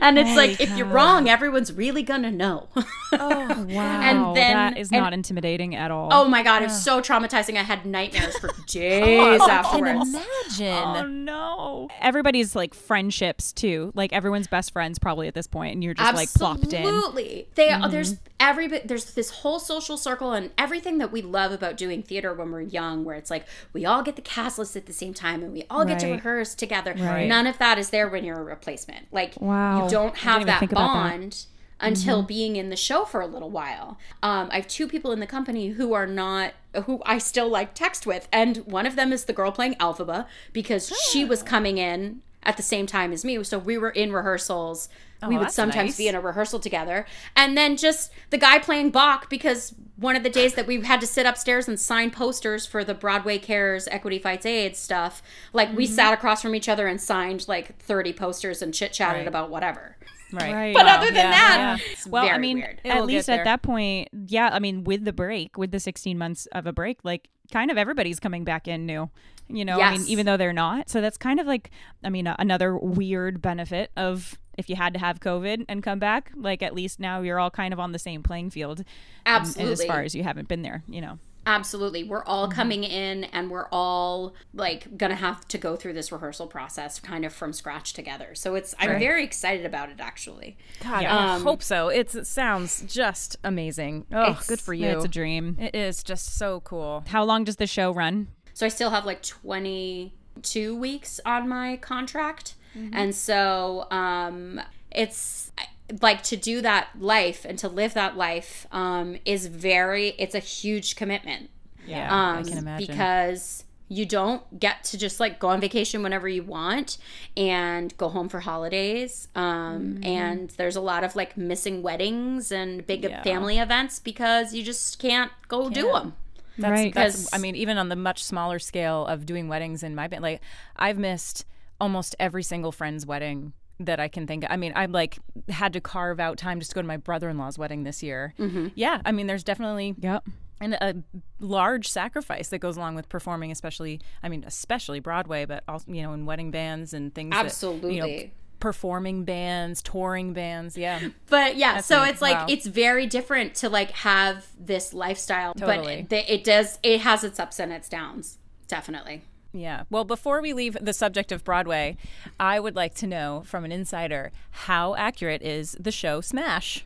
S1: and it's like if you're wrong, everyone's really gonna know.
S3: oh
S2: Wow.
S1: And then-
S2: that is
S1: and-
S2: not intimidating at all.
S1: oh my god, it was so traumatizing. I had nightmares for days oh,
S3: I can
S1: afterwards.
S3: imagine.
S2: Oh no. Everybody's like friendships too. Like everyone's best friends probably at this point and you're just like plopped in.
S1: Absolutely. They uh, there's mm-hmm. every there's this whole social circle and everything that we love about doing theater when we're young, where it's like we all get the cast list at the same time and we all get to rehearse together.
S2: Right.
S1: None of that is there when you're a replacement. Like
S2: Wow.
S1: you don't have that
S2: about that.
S1: bond. Until being in the show for a little while, um, I have two people in the company who are not who I still like text with, and one of them is the girl playing Elphaba because she was coming in at the same time as me, so we were in rehearsals. Oh, we would sometimes
S3: nice.
S1: be in a rehearsal together. And then just the guy playing Boq because one of the days that we had to sit upstairs and sign posters for the Broadway Cares Equity Fights AIDS stuff, like we mm-hmm. sat across from each other and signed like 30 posters and chit chatted
S3: Right.
S1: about whatever.
S3: Right.
S2: Right.
S1: But
S2: Wow.
S1: other than
S3: Yeah,
S1: that,
S3: yeah.
S1: it's
S2: Well,
S1: very
S2: I mean,
S1: weird.
S2: at least at that point, yeah. I mean, with the break, with the 16 months of a break, like kind of everybody's coming back in new. You know, I mean, even though they're not. So that's kind of like, I mean, uh, another weird benefit of if you had to have COVID and come back, like at least now you're all kind of on the same playing field. um, as far as you haven't been there, you know.
S1: Absolutely. We're all mm-hmm. coming in and we're all like going to have to go through this rehearsal process kind of from scratch together. So it's I'm very excited about it actually.
S3: God, I um, hope so. It's, it sounds just amazing. Oh, good for you.
S2: It's a dream.
S3: It is just so cool.
S2: How long does the show run?
S1: So I still have like 22 weeks on my contract. Mm-hmm. And so um it's like to do that life and to live that life um is very it's a huge commitment.
S3: Yeah,
S1: um,
S3: I can imagine.
S1: because you don't get to just like go on vacation whenever you want and go home for holidays um,
S3: Mm-hmm.
S1: and there's a lot of like missing weddings and big
S3: Yeah.
S1: family events because you just can't go do them
S3: That's,
S2: Right.
S3: That's,
S1: Because-
S3: I mean, even on the much smaller scale of doing weddings in my band, like I've missed almost every single friend's wedding that I can think of. I mean, I've like had to carve out time just to go to my brother-in-law's wedding this year.
S1: Mm-hmm.
S3: Yeah, I mean, there's definitely
S2: Yep.
S3: and a large sacrifice that goes along with performing, especially I mean, especially Broadway, but also you know in wedding bands and things. that, you know,
S1: Absolutely.
S3: performing bands, touring bands. Yeah,
S1: but yeah so
S3: neat.
S1: it's like
S3: Wow.
S1: it's very different to like have this lifestyle
S3: Totally.
S1: but it, it does it has its ups and its downs definitely
S3: yeah. Well, before we leave the subject of Broadway, I would like to know from an insider how accurate is the show Smash.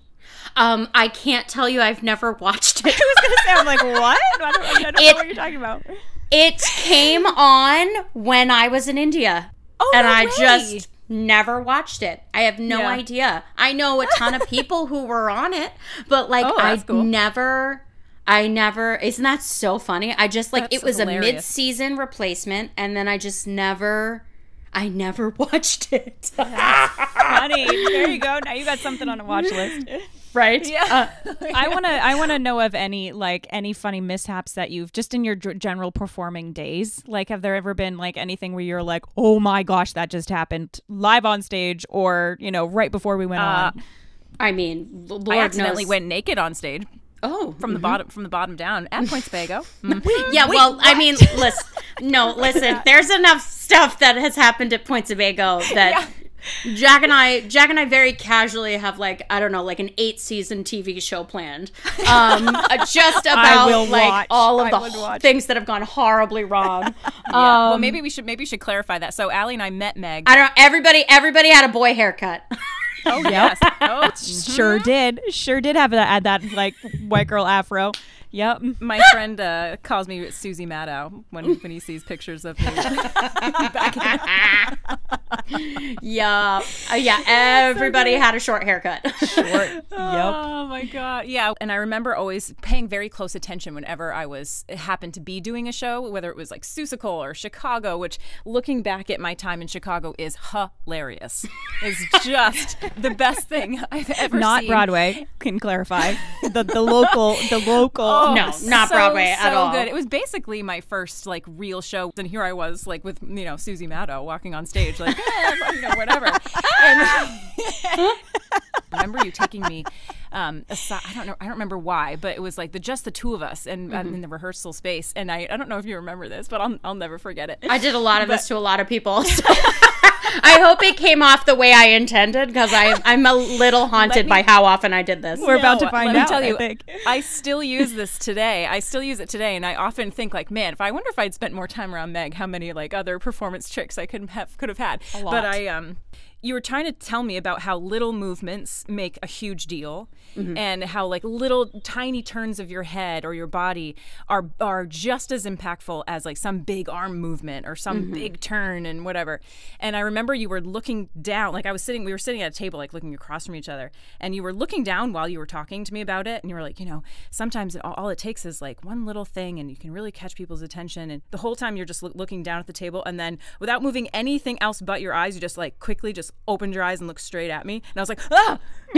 S1: um i can't tell you i've never watched it
S2: I'm like, what? I don't, I don't
S1: It-
S2: know what you're talking about.
S1: It came on when I was in India.
S3: Oh,
S1: and
S3: no
S1: I
S3: way.
S1: just never watched it. I have no
S3: Yeah.
S1: idea. I know a ton of people who were on it, but like
S3: Oh,
S1: I
S3: cool.
S1: never I never isn't that so funny? I just like
S3: That's
S1: it was a mid-season replacement and then I just never I never watched it.
S2: Funny. There you go. Now you got something on a watch list.
S1: right? Yeah.
S2: I want to. I want to know of any like any funny mishaps that you've just in your dr- general performing days. Like, have there ever been like anything where you're like, oh my gosh, that just happened live on stage, or you know, right before we went
S3: Uh,
S2: on?
S1: I mean, Lord
S3: I accidentally
S1: knows.
S3: went naked on stage
S1: Oh,
S3: from the bottom from the bottom down at Point Sebago. Mm.
S1: Yeah, well, I mean, listen, no, listen. There's enough stuff that has happened at Point Sebago that Jack and I, Jack and I, very casually have like I don't know, like an eight season TV show planned, um, just about like
S2: watch.
S1: all of
S2: I
S1: the things that have gone horribly wrong.
S3: Yeah. well,
S1: Um,
S3: maybe we should maybe we should clarify that. So Allie and I met Meg.
S1: I don't. know, Everybody, everybody had a boy haircut.
S3: Oh yes. Oh,
S2: Sure did. Sure did have that. Add that like white girl afro. Yep.
S3: my friend uh, calls me Susie Maddow when when he sees pictures of me. back in-
S1: yeah, uh, yeah. Everybody had a short haircut.
S2: Yep.
S3: Oh my god. Yeah, and I remember always paying very close attention whenever I was happened to be doing a show, whether it was like Seussical or Chicago, which looking back at my time in Chicago is hilarious. is just the best thing I've ever
S2: Not
S3: seen.
S2: Broadway. Can clarify the the local the local.
S1: No, not
S3: so,
S1: Broadway at
S3: so
S1: all.
S3: good. It was basically my first like real show, and here I was like with you know Susie Maddow walking on stage, like eh, you know whatever. And remember you taking me um, aside, I don't know, I don't remember why, but it was like the just the two of us and um, in the rehearsal space, and I I don't know if you remember this, but I'll I'll never forget it.
S1: I did a lot of this to a lot of people. So I hope it came off the way I intended because I'm a little haunted
S3: me-
S1: by how often I did this.
S2: We're about to find
S3: let me
S2: out.
S3: tell
S2: I
S3: you,
S2: think.
S3: I still use this today. I still use it today, and I often think like, man, if I wonder if I'd spent more time around Meg, how many like other performance tricks I could have could have had.
S1: lot.
S3: But I um, you were trying to tell me about how little movements make a huge deal, mm-hmm. and how like little tiny turns of your head or your body are are just as impactful as like some big arm movement or some mm-hmm. big turn and whatever. And I remember you were looking down, like I was sitting, we were sitting at a table, like looking across from each other, and you were looking down while you were talking to me about it, and you were like, you know, sometimes it, all- all it takes is like one little thing, and you can really catch people's attention. And the whole time you're just loo- looking down at the table, and then without moving anything else but your eyes, you just like quickly just opened your eyes and looked straight at me, and I was like, ah.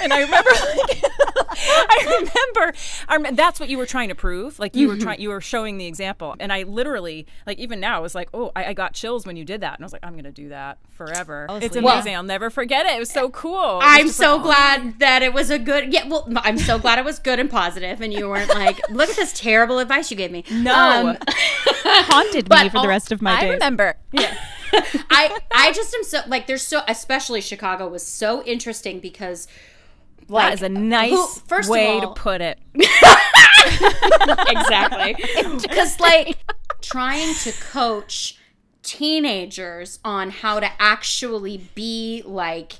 S3: and I remember, like, I remember, I rem- that's what you were trying to prove. Like you were trying, you were showing the example, and I literally, like even now, I was like, oh, I, I got chills when you did that, and I was like, I'm gonna do that forever. It's
S1: Well-
S3: amazing. I'll never forget it. It was so cool. Was
S1: I'm so
S3: like, oh.
S1: glad that it was a good. Yeah, well, I'm so glad it was good and positive, and you weren't like, "Look at this terrible advice you gave me."
S3: No.
S1: Um,
S2: haunted me
S1: But
S2: for the rest of my
S3: I
S2: days.
S3: I remember. Yeah.
S1: I I just am so like there's so especially Chicago was so interesting because like
S3: That is a nice
S1: who- first
S3: way
S1: all,
S3: to put it.
S1: exactly. Because, like, trying to coach teenagers on how to actually be like,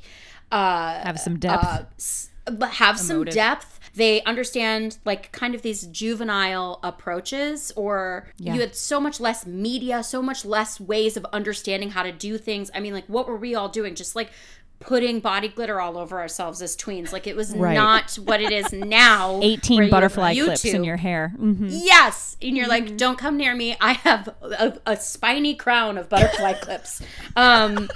S1: uh,
S2: Have some depth.
S1: uh, have some
S3: Emotive.
S1: depth. They understand like kind of these juvenile approaches, or
S2: Yeah.
S1: you had so much less media, so much less ways of understanding how to do things. I mean, like, what were we all doing? Just like putting body glitter all over ourselves as tweens. Like, it was
S2: Right.
S1: not what it is now.
S2: 18
S1: where you have
S2: butterfly clips in your hair. hmm
S1: Yes, and you're
S2: Mm-hmm.
S1: like, don't come near me. I have a, a spiny crown of butterfly clips. Um,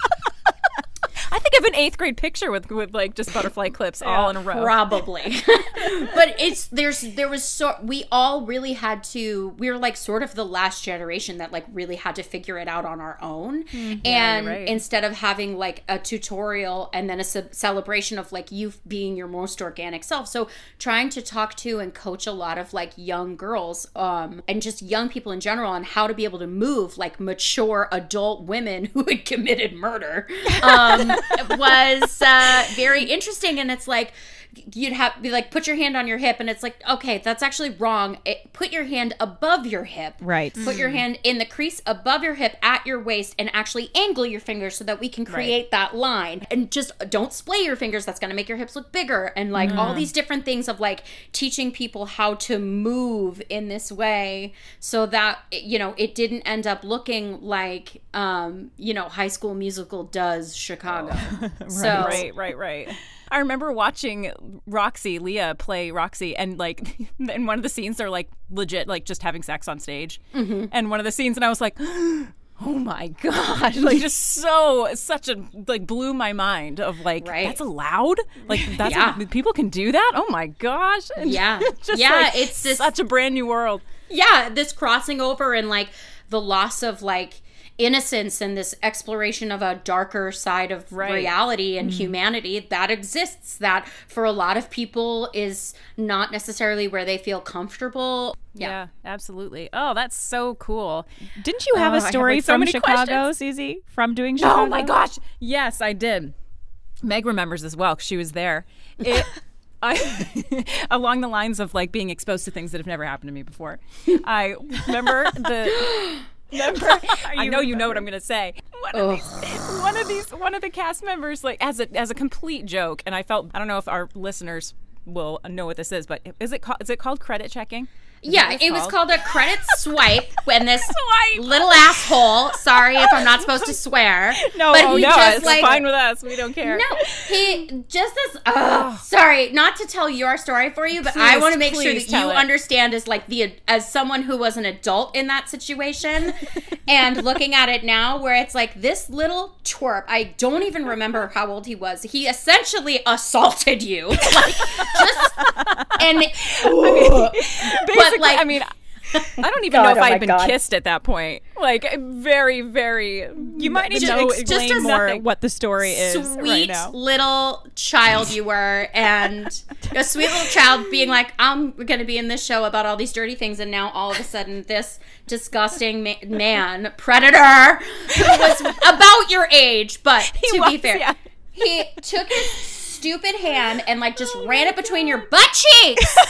S3: I think of an eighth grade picture with with like just butterfly clips all in a row.
S1: probably, but it's there's there was so we all really had to. We were like sort of the last generation that like really had to figure it out on our own, and
S3: you're right.
S1: instead of having like a tutorial and then a ce- celebration of like you being your most organic self. So trying to talk to and coach a lot of like young girls, um, and just young people in general on how to be able to move like mature adult women who had committed murder. Um, was uh, very interesting, and it's like you'd have be like put your hand on your hip and it's like okay that's actually wrong. It, put your hand above your hip.
S2: Right.
S1: put your mm. hand in the crease above your hip at your waist and actually angle your fingers so that we can create that line. And just don't splay your fingers. That's going to make your hips look bigger and like all mm. these different things of like teaching people how to move in this way so that you know it didn't end up looking like um you know high school musical does chicago. So
S3: Right, right, right. I remember watching Roxy, Leah, play Roxy, and like in one of the scenes, they're like legit, like just having sex on stage.
S1: Mm-hmm.
S3: And one of the scenes, and I was like, oh my god, like just so such a like blew my mind of like
S1: Right.
S3: that's allowed, like that's
S1: Yeah.
S3: people can do that. Oh my gosh, And
S1: Yeah.
S3: just
S1: Yeah,
S3: like,
S1: it's this-
S3: such a brand new world.
S1: yeah this crossing over and like the loss of like innocence and this exploration of a darker side of
S3: Right.
S1: reality and
S2: Mm-hmm.
S1: humanity that exists that for a lot of people is not necessarily where they feel comfortable
S3: Yeah, absolutely. Oh, that's so cool.
S2: Didn't you have
S3: Oh, I
S2: a
S3: have,
S2: story
S3: like,
S2: from
S3: many
S2: Chicago,
S3: questions.
S2: Susie? From doing Chicago?
S3: Oh my gosh. Yes, I did. Meg remembers as well because she was there. It, I, along the lines of like being exposed to things that have never happened to me before. I remember the. Remember, I know you know what I'm gonna say. One of, these, one of these, one of the cast members, like as a as a complete joke, and I felt I don't know if our listeners will know what this is, but is it is it called credit checking?
S1: Yeah it was called a credit swipe when this
S3: Swipe.
S1: little asshole sorry if i'm not supposed to swear
S2: No,
S1: but
S2: oh,
S1: he
S3: no,
S1: just
S3: it's
S1: like
S3: fine with us. We don't care.
S1: No, he just as. Uh, sorry, not to tell your story for you, but I want to make sure that you
S3: it.
S1: understand as like the as someone who was an adult in that situation, and looking at it now, where it's like this little twerp. I don't even remember how old he was. He essentially assaulted you, like just and.
S3: Basically,
S1: like-
S3: I mean, I don't even know if
S1: oh
S3: I had been
S1: God.
S3: kissed at that point. Like, very, very.
S2: You might need
S3: no,
S2: to explain
S1: as
S2: more
S3: nothing.
S2: what the story is
S1: sweet
S2: right now.
S1: little child you were and a sweet little child being like i'm going to be in this show about all these dirty things and now all of a sudden this disgusting ma- man predator who was about your age but to be fair
S3: yeah.
S1: he took his stupid hand and like just oh ran it between your butt cheeks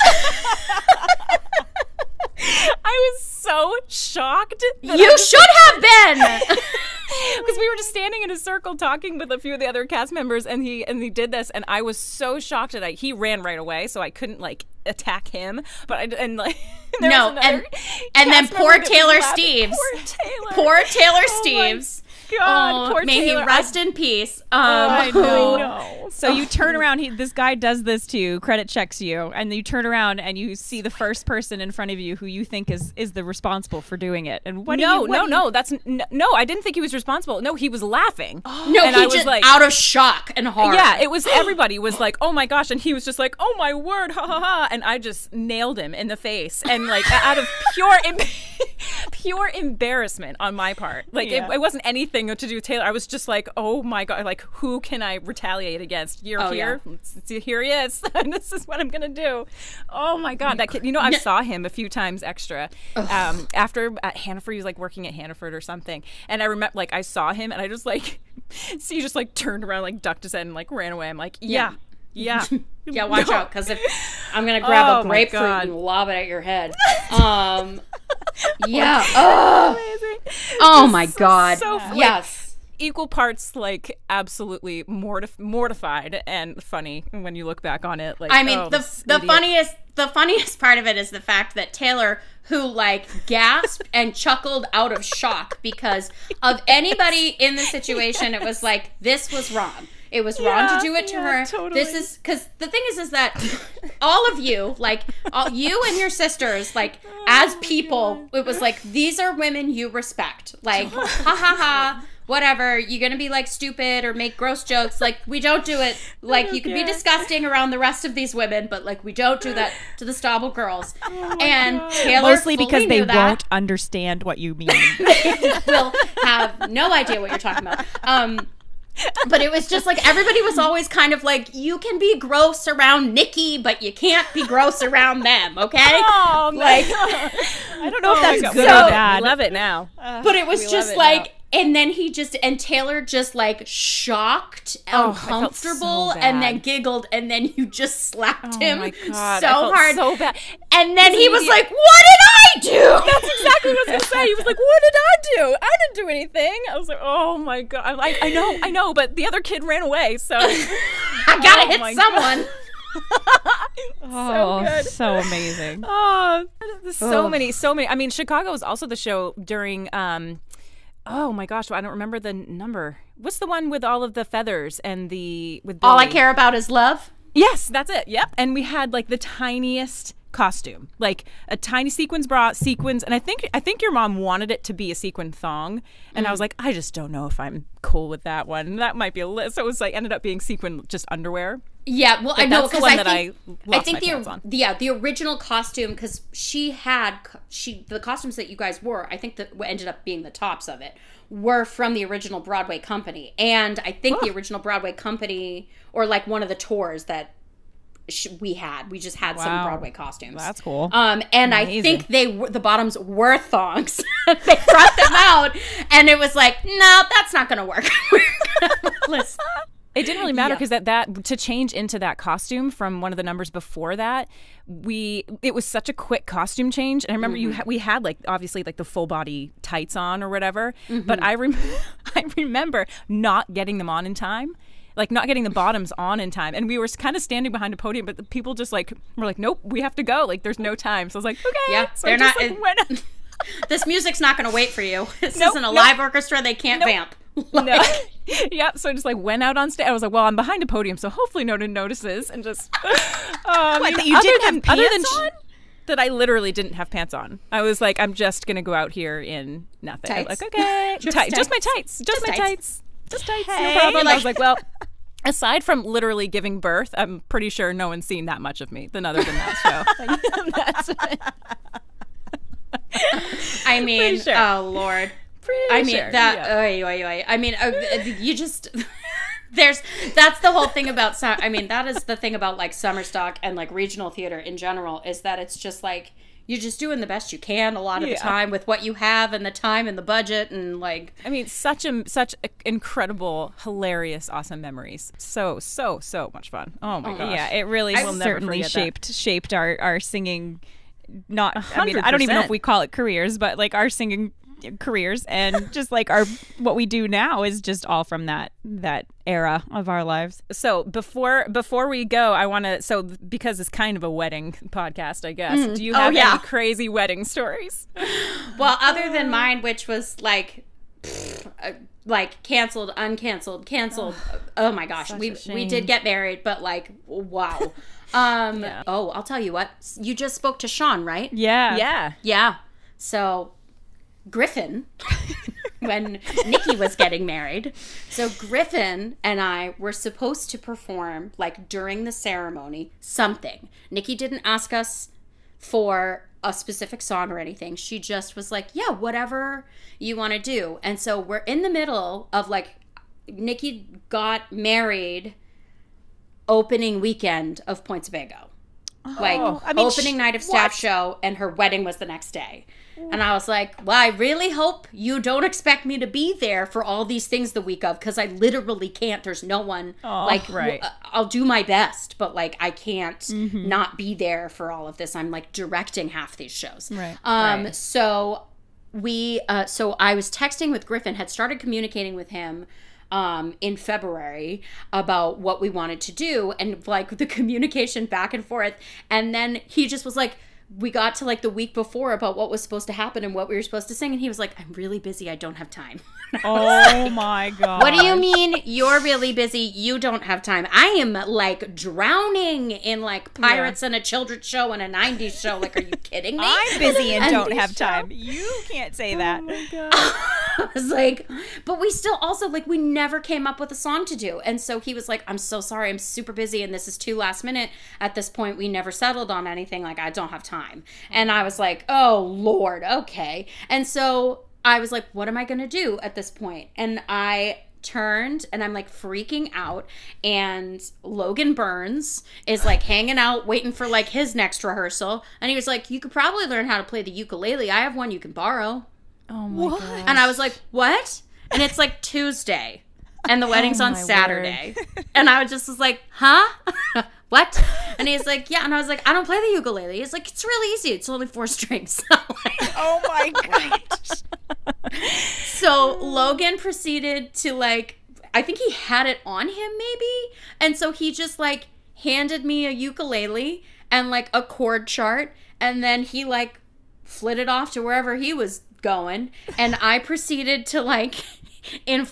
S3: I was so shocked. that
S1: you should have been
S3: because we were just standing in a circle talking with a few of the other cast members, and he and he did this, and I was so shocked that I, he ran right away, so I couldn't like attack him. But I and like there
S1: No,
S3: was another
S1: and then poor
S3: member that was
S1: Taylor. Steves.
S3: Poor Taylor.
S1: poor taylor
S3: Oh my
S1: steves
S3: God,
S1: Oh,
S3: poor
S1: may
S3: Taylor.
S1: he rest in peace. Um,
S3: I
S1: who-
S3: know.
S2: So you turn around. He, this guy does this to you. Credit checks you, and you turn around and you see the first person in front of you who you think is is the responsible for doing it. And what?
S3: no,
S2: you, what
S3: no,
S2: you-
S3: no. That's n- no. I didn't think he was responsible. No, he was laughing.
S1: No,
S3: and
S1: he
S3: I was
S1: just
S3: like,
S1: out of shock and horror.
S3: Yeah, it was everybody was like, "Oh my gosh," and he was just like, "Oh my word, ha ha ha!" And I just nailed him in the face, and like out of pure, em- pure embarrassment on my part. Like
S2: Yeah.
S3: it, it wasn't anything to do with Taylor. I was just like, "Oh my god!" Like who can I retaliate against? You're
S1: Oh,
S3: here. See, Here he is. and this is what I'm gonna do. Oh my god, that kid. You know, I saw him a few times extra um, after at Hannaford. He was like working at Hannaford or something, and I remember like I saw him, and I just like. So he just like turned around, like ducked his head, and like ran away. I'm like, yeah, Yeah.
S1: Yeah, watch out, because if I'm gonna grab
S3: Oh
S1: a grapefruit and lob it at your head. Um, yeah. Oh, oh my God.
S3: so like,
S1: yes.
S3: equal parts like absolutely mortif- mortified and funny when you look back on it. Like
S1: I mean,
S3: oh,
S1: the the
S3: idiot.
S1: funniest the funniest part of it is the fact that Taylor, who like gasped and chuckled out of shock because of anybody in the situation, it was like this was wrong. It was wrong
S3: Yeah,
S1: to do it to
S3: yeah,
S1: her.
S3: totally.
S1: This is because the thing is, is that all of you, like all, you and your sisters, like
S3: Oh
S1: as people, it was like these are women you respect. Like ha ha ha. Whatever, you're gonna be like stupid or make gross jokes. Like we don't do it. Like you can be disgusting around the rest of these women, but like we don't do that to the Stobble girls.
S3: Oh
S1: and Taylor
S2: Mostly
S1: fully
S2: because they
S1: knew that.
S2: won't understand what you mean.
S1: will have no idea what you're talking about. Um, but it was just like everybody was always kind of like, you can be gross around Nikki, but you can't be gross around them, okay?
S3: Oh,
S1: Like,
S2: I don't know if that's good
S3: we
S1: So-
S3: love
S2: or
S3: it.
S2: bad.
S3: We love it now.
S1: but it was
S3: We
S1: just like,
S3: now.
S1: And then he just, and Taylor just like shocked,
S3: Oh,
S1: uncomfortable,
S3: so
S1: and then giggled, and then you just slapped
S3: Oh
S1: him
S3: my
S1: so
S3: I felt
S1: hard.
S3: so bad.
S1: and then he was like, what did I do?
S3: That's exactly what I was gonna say. He was like, "What did I do? I didn't do anything." I was like, "Oh my god!" I'm like, "I know, I know," but the other kid ran away, so
S1: I gotta
S3: Oh
S1: hit
S3: my God.
S1: someone.
S2: Oh,
S3: good.
S2: so amazing.
S3: Oh, so
S1: Ugh.
S3: many, so many. I mean, Chicago was also the show during. um Oh my gosh, I don't remember the number. What's the one with all of the feathers and the with
S1: All I care about is love.
S3: Yes, that's it. Yep. And we had like the tiniest costume, like a tiny sequins bra, sequins, and I think I think your mom wanted it to be a sequin thong, and I was mm. like, I just don't know if I'm cool with that one. That might be a list. So it was like ended up being sequin just underwear.
S1: Yeah, well, I know because
S3: one
S1: I think
S3: I
S1: think the yeah the original costume because she had she the costumes that you guys wore I think that what ended up being the tops of it were from the original Broadway company and I think the original Broadway company or like one of the tours that we had we just had some Broadway costumes.
S2: That's cool.
S1: Um, and I think they were, the bottoms were thongs. they brought them out, and it was like, no, that's not going to work. Listen,
S3: It didn't really matter
S1: Yeah.
S3: because that that to change into that costume from one of the numbers before that, we it was such a quick costume change. And I remember you mm-hmm. ha- we had like obviously like the full body tights on or whatever, mm-hmm. but I rem- I remember not getting them on in time. Like not getting the bottoms on in time, and we were kind of standing behind a podium, but the people just like were like, "Nope, we have to go." Like, there's no time. So I was like, "Okay."
S1: Yeah,
S3: so
S1: they're not-
S3: like, went-
S1: this music's not going to wait for you. This
S3: Nope,
S1: isn't a
S3: nope.
S1: live orchestra. They can't vamp.
S3: No. yep. So I just like went out on stage. I was like, well, I'm behind a podium, so hopefully no one notices. And just, um, mean,
S2: that you
S3: other
S2: didn't
S3: than,
S2: have
S3: other than sh-
S2: on?
S3: that I literally didn't have pants on. I was like, I'm just gonna go out here in nothing.
S1: Tights.
S3: like, okay,
S1: Just
S3: tight, just my
S1: tights.
S3: just,
S1: Just
S3: my
S1: tights.
S3: tights, just tights,
S2: Hey.
S3: no problem. I was like, well. Aside from literally giving birth, I'm pretty sure no one's seen that much of me than other than that show.
S1: I mean,
S3: sure.
S1: oh lord.
S3: Pretty
S1: I mean
S3: sure,
S1: that.
S3: yeah.
S1: oy, oy, oy. I mean, uh, you just. There's that's the whole thing about. I mean, that is the thing about like summer stock and like regional theater in general is that it's just like you're just doing the best you can a lot of
S3: Yeah.
S1: the time with what you have and the time and the budget and like
S3: I mean, such a such a- incredible, hilarious, awesome memories. So so so much fun. Oh my gosh.
S2: Yeah, it really
S3: I will never
S2: certainly
S3: forget that.
S2: shaped shaped our our singing. Not, I mean, I don't even know if we call it careers, but like our singing careers and just like our what we do now is just all from that that era of our lives.
S3: So before before we go, I want to. So because it's kind of a wedding podcast, I guess. Do you
S1: Oh,
S3: have
S1: yeah.
S3: any crazy wedding stories?
S1: Well, other than mine, which was like, pfft, uh, like canceled, uncanceled, canceled. oh my gosh, we we did get married, but like, wow. Um.
S3: Yeah.
S1: Oh, I'll tell you what. You just spoke to Sean, right?
S2: Yeah,
S3: Yeah.
S1: Yeah. So, Griffin, when Nikki was getting married, so Griffin and I were supposed to perform like during the ceremony something. Nikki didn't ask us for a specific song or anything. She just was like, "Yeah, whatever you want to do." And so we're in the middle of like Nikki got married opening weekend of Point Sebago. like
S2: Oh, I mean,
S1: opening
S2: sh-
S1: night of staff
S2: what?
S1: show, and her wedding was the next day. And I was like, well, I really hope you don't expect me to be there for all these things the week of because I literally can't. There's no one. like,
S2: right.
S1: uh, I'll do my best, but like, I can't
S2: Mm-hmm.
S1: not be there for all of this. I'm like directing half these shows.
S2: Right,
S1: Um,
S3: right.
S1: so we, uh, so I was texting with Griffin, had started communicating with him um, in February about what we wanted to do and like the communication back and forth. And then he just was like, we got to like the week before about what was supposed to happen and what we were supposed to sing. And he was like, I'm really busy. I don't have time.
S2: Oh my god.
S1: What do you mean you're really busy? You don't have time. I am like drowning in like pirates and a children's show and a 90s show. Like, are you kidding me?
S2: I'm busy and don't have
S1: show-
S2: time. You can't say oh that.
S1: I was like, but we still also like we never came up with a song to do. And so he was like, I'm so sorry, I'm super busy and this is too last minute. At this point, we never settled on anything. Like, I don't have time. And I was like, oh Lord, okay. And so I was like, what am I gonna do at this point? And I turned and I'm like freaking out and Logan Burns is like hanging out waiting for like his next rehearsal and he was like you could probably learn how to play the ukulele I have one you can borrow
S3: Oh my god.
S1: and I was like, what? And it's like Tuesday. And the oh wedding's on
S3: my
S1: Saturday. And I was just was like, huh? what? And he's like, yeah. And I was like, I don't play the ukulele. He's like, it's really easy. It's only four strings.
S2: Oh my god.
S1: so Logan proceeded to like, I think he had it on him maybe. And so he just like handed me a ukulele and like a chord chart. And then he like flitted off to wherever he was going. And I proceeded to like, in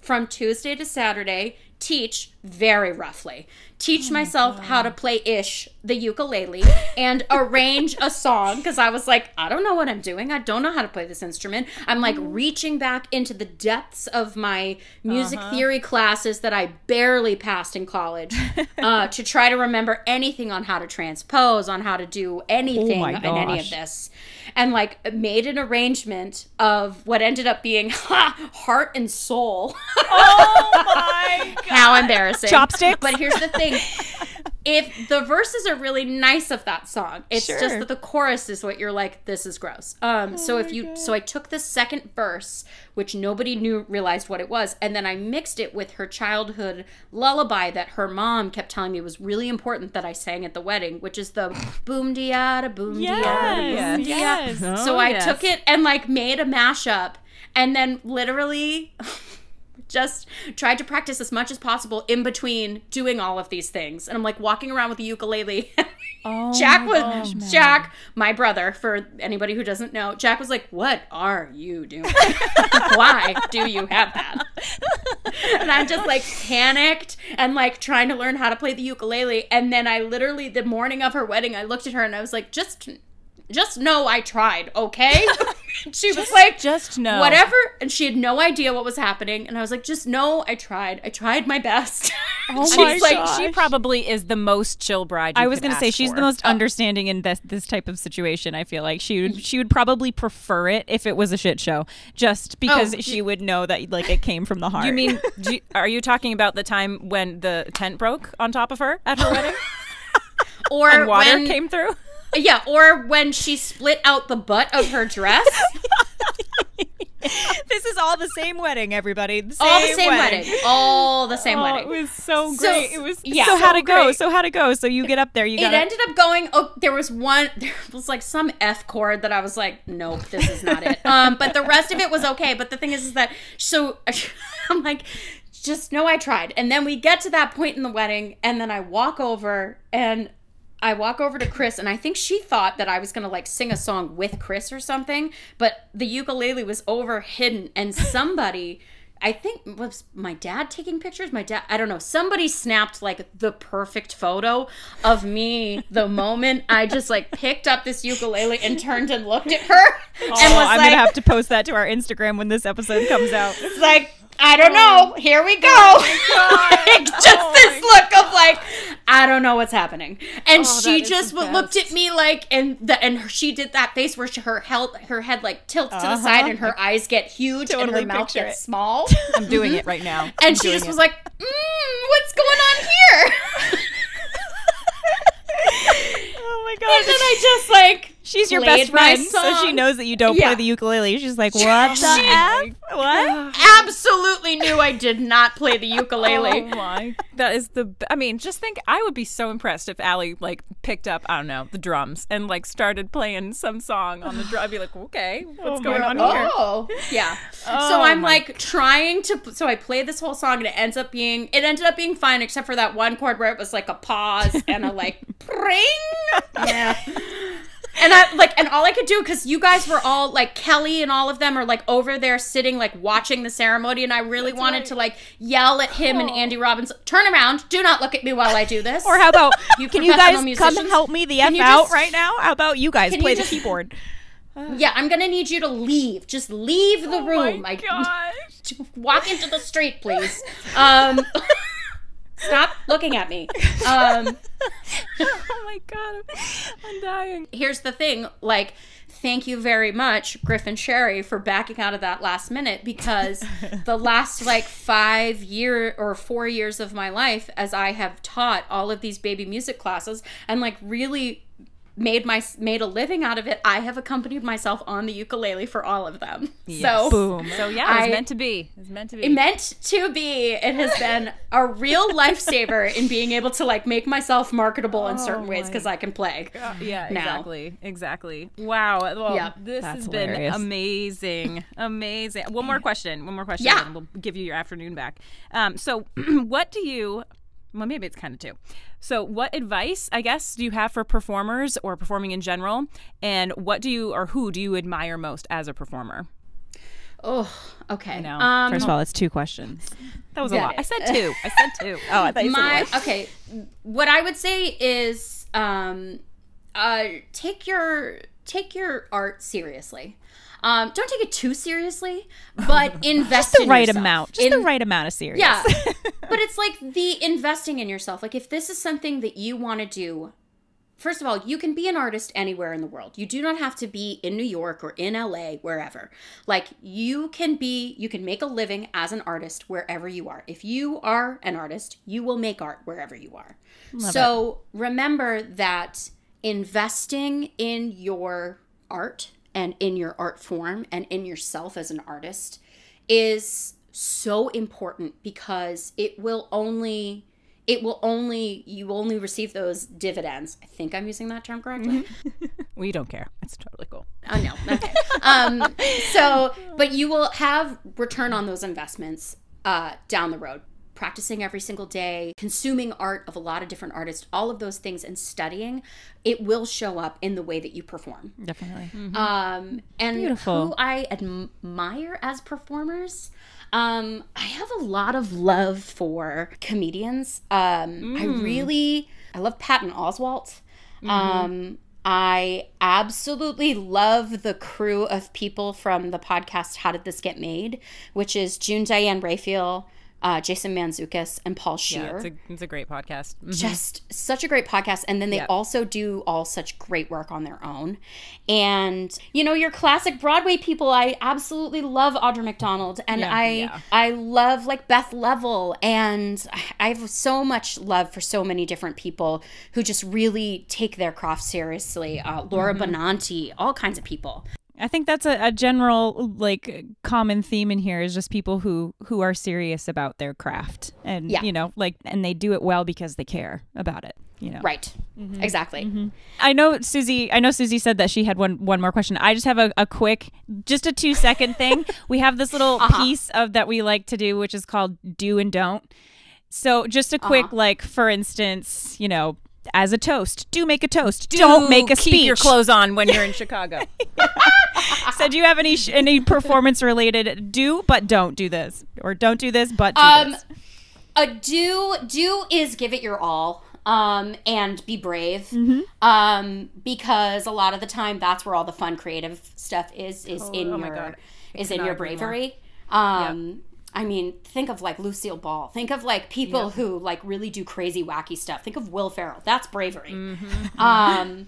S1: from Tuesday to Saturday, teach very roughly. Teach myself how to play ish the ukulele and arrange a song because I was like, I don't know what I'm doing. I don't know how to play this instrument. I'm like reaching back into the depths of my music theory classes that I barely passed in college uh, to try to remember anything on how to transpose, on how to do anything
S2: my
S1: in any of this and like made an arrangement of what ended up being heart and soul.
S2: Oh my god.
S1: How embarrassing.
S2: Chopsticks?
S1: But here's the thing. If the verses are really nice of that song, it's
S2: Sure.
S1: just that the chorus is what you're like, this is gross. Um, oh so if you, so I took the second verse, which nobody knew realized what it was, and then I mixed it with her childhood lullaby that her mom kept telling me was really important that I sang at the wedding, which is the boom diada ah boom diada ah
S2: Yes.
S1: boom dia. Ah.
S2: Yes.
S1: So
S3: Oh,
S1: I
S3: yes.
S1: took it and like made a mashup and then literally just tried to practice as much as possible in between doing all of these things. And I'm like walking around with the ukulele.
S2: Oh
S1: Jack was
S2: gosh.
S1: Jack, my brother, for anybody who doesn't know, Jack was like, What are you doing? Why do you have that? and I'm just like panicked and like trying to learn how to play the ukulele. And then I literally the morning of her wedding, I looked at her and I was like, just just know I tried, okay? she was like,
S3: just know.
S1: whatever. And she had no idea what was happening. And I was like, just know I tried. I tried my best.
S2: Oh
S1: She's
S2: my
S1: like,
S2: gosh.
S3: She probably is the most chill bride. You
S2: I was going to say
S3: ask
S2: she's
S3: for.
S2: the most oh. understanding in this this type of situation. I feel like she would mm. she would probably prefer it if it was a shit show, just oh, because
S1: Oh,
S2: she would know that like it came from the heart.
S3: You mean? do you- are you talking about the time when the tent broke on top of her at her wedding
S1: or
S3: and water
S1: when,
S3: came through?
S1: Yeah, or when she split out the butt of her dress.
S2: this is all the same wedding, everybody. The same
S1: all the same wedding. All the same
S2: Oh,
S1: wedding.
S2: it was so
S1: So-
S2: great. it was
S1: yeah.
S2: so how
S1: So
S2: to go. So how to go. So you get up there. You
S1: it
S2: got
S1: ended up going oh there was one there was like some f chord that i was like nope this is not it um but the rest of it was okay but the thing is is that so i'm like just know i tried and then we get to that point in the wedding and then i walk over and I walk over to Chris, and I think she thought that I was gonna like sing a song with Chris or something, but the ukulele was over hidden, and somebody, I think was my dad taking pictures. My dad, I don't know, somebody snapped like the perfect photo of me the moment I just like picked up this ukulele and turned and looked at her, and was
S2: Oh, I'm
S1: like,
S2: gonna have to post that to our Instagram when this episode comes out.
S1: it's like I don't know. Here we go. Like, just
S2: Oh
S1: this look of like I don't know what's happening, and
S3: Oh,
S1: she just looked at me like, and the, and she did that face where she, her held her head like tilts to the
S2: Uh-huh.
S1: side, and her eyes get huge, and her mouth gets
S2: it.
S1: small,
S3: I'm doing it right now. I'm
S1: and she just
S3: it.
S1: was like, mm, "What's going on here?"
S2: Oh
S1: my
S2: god!
S1: And then I just like
S2: She's your best friend, so she knows that you don't
S1: Yeah.
S2: play the ukulele. She's like, "What the f? What?"
S1: absolutely knew I did not play the ukulele.
S3: Oh my! That is the. I mean, just think. I would be so impressed if Allie like picked up. I don't know the drums and like started playing some song on the drum. I'd be like, okay, what's
S2: Oh
S3: going on
S2: God.
S3: here?
S1: Oh, yeah. so
S3: Oh
S1: I'm
S3: my
S1: like trying to. So I play this whole song, and it ends up being. It ended up being fine, except for that one chord where it was like a pause and a like pring. Yeah. And I like, and all I could do because you guys were all like Kelly and all of them are like over there sitting like watching the ceremony, and I really wanted
S3: right.
S1: to like yell at him and Andy Robbins, turn around, do not look at me while I do this.
S2: Or how about
S1: You
S2: can you guys
S1: professional
S2: come
S1: musicians,
S2: help me the f out
S1: just-
S2: right now? How about you guys play
S1: you
S2: the keyboard?
S1: yeah, I'm gonna need you to leave. Just leave the
S3: Oh
S1: room.
S3: my
S1: I
S3: gosh!
S1: walk into the street, please. Um, stop looking at me. Um,
S3: oh my god! I'm, I'm dying.
S1: here's the thing, like. Thank you very much, Griffin Sherry, for backing out of that last minute because the last like five year or four years of my life, as I have taught all of these baby music classes and like really made my made a living out of it, I have accompanied myself on the ukulele for all of them. So
S2: Boom.
S3: So yeah, it was
S1: I-
S3: meant to be. It was meant to be.
S1: it meant to be. It has been a real lifesaver in being able to like make myself marketable in certain ways because I can play.
S3: yeah,
S1: now.
S3: exactly, exactly. Wow. Well,
S1: Yeah.
S3: this
S2: That's
S3: has been amazing, amazing. One more question. One more question.
S1: Yeah.
S3: and we'll give you your afternoon back. Um, so, what do you? Well, maybe it's kind of two. So, what advice, I guess, do you have for performers or performing in general? And what do you or who do you admire most as a performer?
S1: Oh, okay.
S3: know.
S1: Um,
S2: First of all, it's two questions.
S3: That was a lot.
S1: it.
S3: I said two. I said two.
S2: Oh, I thought you
S1: my
S2: said one.
S1: okay. What I would say is, um, uh, take your take your art seriously. Um, don't take it too seriously, but invest
S2: Just the
S1: in
S2: right
S1: yourself.
S2: amount. Just the right amount of serious.
S1: Yeah. but it's like the investing in yourself. Like if this is something that you want to do, first of all, you can be an artist anywhere in the world. You do not have to be in New York or in LA, wherever. Like you can be you can make a living as an artist wherever you are. If you are an artist, you will make art wherever you are. so remember that investing in your art and in your art form and in yourself as an artist is so important because it will only it will only you will only receive those dividends. I think I'm using that term correctly.
S3: We don't care. It's totally cool.
S1: Oh no. Okay. Um so but you will have return on those investments uh down the road. Practicing every single day, consuming art of a lot of different artists, all of those things and studying, it will show up in the way that you perform.
S2: Definitely.
S1: Um, and
S2: Beautiful.
S1: who I admire as performers. Um, I have a lot of love for comedians. Um, I really, I love Patton Oswalt. Um, I absolutely love the crew of people from the podcast How Did This Get Made, which is June Diane Raphael, uh, Jason Mantzoukas, and Paul Scheer
S3: Yeah, it's a, it's a great podcast. Mhm.
S1: just such a great podcast and then they
S3: Yep.
S1: also do all such great work on their own and you know your classic broadway people i absolutely love audra mcdonald and
S3: Yeah,
S1: i
S3: yeah.
S1: i love like beth leavel and i have so much love for so many different people who just really take their craft seriously uh, laura
S3: Mm-hmm.
S1: benanti all kinds of people
S2: I think that's a, a general like common theme in here is just people who who are serious about their craft and
S1: Yeah.
S2: you know like and they do it well because they care about it. You know.
S1: right mm-hmm. exactly mm-hmm.
S2: I know Susie. I know Susie said that she had one one more question. I just have a, a quick, just a two second thing. We have this little uh-huh. piece of that we like to do, which is called do and don't. So just a uh-huh. quick, like for instance, you know, as a toast, do make a toast. don't make a
S3: keep
S2: speech.
S3: your clothes on when you're in Chicago.
S2: So do you have any sh- any performance related do but don't do this or don't do this but do
S1: Um,
S2: this?
S1: a do do is give it your all um and be brave
S2: Mm-hmm.
S1: um because a lot of the time that's where all the fun creative stuff is is in
S3: oh
S1: your is in your bravery um I mean, think of like Lucille Ball. Think of like people who like really do crazy, wacky stuff. Think of Will Ferrell. That's bravery.
S3: Mm-hmm.
S1: Um,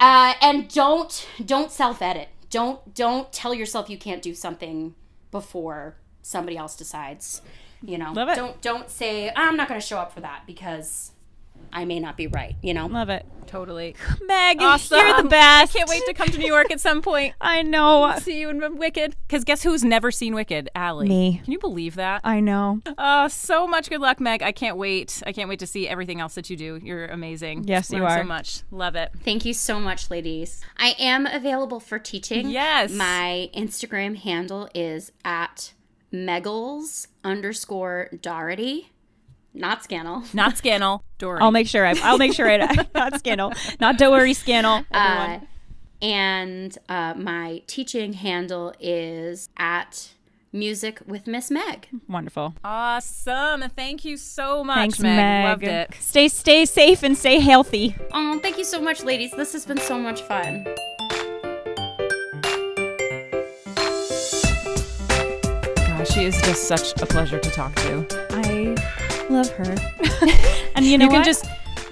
S1: uh, and don't don't self edit. Don't don't tell yourself you can't do something before somebody else decides. You know, don't don't say I'm not going to show up for that because I may not be right, you know?
S2: Love it.
S3: Totally.
S2: Meg,
S3: Awesome.
S2: you're the best.
S3: I can't wait to come to New York at some point.
S2: I know.
S3: See you in Wicked. Because guess who's never seen Wicked? Allie.
S2: Me.
S3: Can you believe that?
S2: I know.
S3: Oh, so much good luck, Meg. I can't wait. I can't wait to see everything else that you do. You're amazing.
S2: Yes, you are.
S3: so much. Love it.
S1: Thank you so much, ladies. I am available for teaching.
S3: Yes.
S1: My Instagram handle is at Meggles underscore Doherty, not Scannel.
S3: Not Scannel. Dory.
S2: I'll make sure. I, I'll make sure I not scandal, not Dory scandal. Everyone.
S1: Uh, and uh, my teaching handle is at Music with Miss Meg.
S2: Wonderful.
S3: Awesome. Thank you so much,
S2: Thanks,
S3: Meg.
S2: Meg.
S3: Loved it.
S2: Stay stay safe and stay healthy.
S1: Oh, thank you so much, ladies. This has been so much fun.
S3: Gosh, she is just such a pleasure to talk to.
S2: Love her. and you know
S3: You can
S2: what?
S3: just-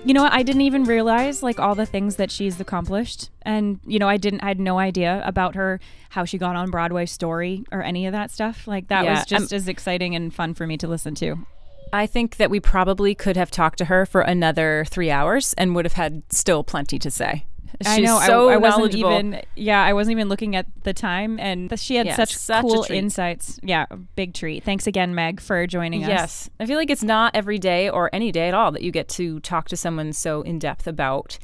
S2: you know what? I didn't even realize like all the things that she's accomplished, and you know I didn't. I had no idea about her, how she got on Broadway, story, or any of that stuff. Like that
S3: Yeah,
S2: was just
S3: I'm-
S2: as exciting and fun for me to listen to.
S3: I think that we probably could have talked to her for another three hours and would have had still plenty to say. She's
S2: I know.
S3: so
S2: I, I wasn't even. Yeah, I wasn't even looking at the time, and she had
S3: Yeah,
S2: such,
S3: such
S2: cool insights. Yeah, big treat. Thanks again, Meg, for joining us.
S3: Yes. I feel like it's not every day or any day at all that you get to talk to someone so in depth about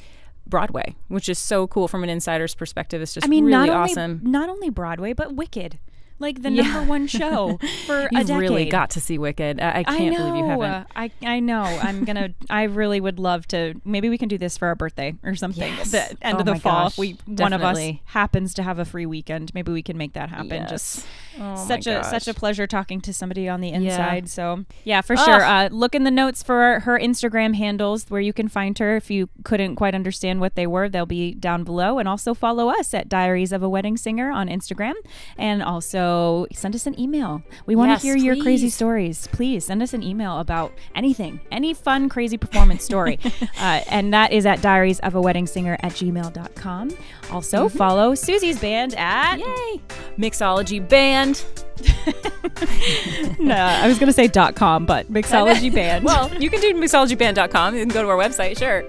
S3: Broadway, which is so cool from an insider's perspective. It's just
S2: I mean,
S3: really
S2: not only
S3: awesome.
S2: not only Broadway, but Wicked, like the
S3: Yeah.
S2: number one show for a decade.
S3: really got to see Wicked. I, I can't
S2: I
S3: believe you haven't.
S2: I I know. I'm gonna. I really would love to. Maybe we can do this for our birthday or something.
S3: Yes.
S2: The end
S3: Oh
S2: of the fall.
S3: gosh,
S2: if we one of us happens to have a free weekend, maybe we can make that happen. Just
S3: Oh
S2: such a such a pleasure talking to somebody on the
S3: Yeah.
S2: inside. So yeah, for sure. Uh, look in the notes for her Instagram handles where you can find her. If you couldn't quite understand what they were, they'll be down below. And also follow us at Diaries of a Wedding Singer on Instagram, and also send us an email. We want to
S3: Yes,
S2: hear your crazy stories. Please send us an email about anything, any fun, crazy performance story. uh, and that is at diaries of a wedding singer at gmail.com. Also,
S3: Mm-hmm.
S2: follow Susie's band at.
S3: Yay! Mixology band.
S2: no, I was going to say dot .com, but Mixology Band.
S3: Well, you can do mixologyband.com. You can go to our website, sure.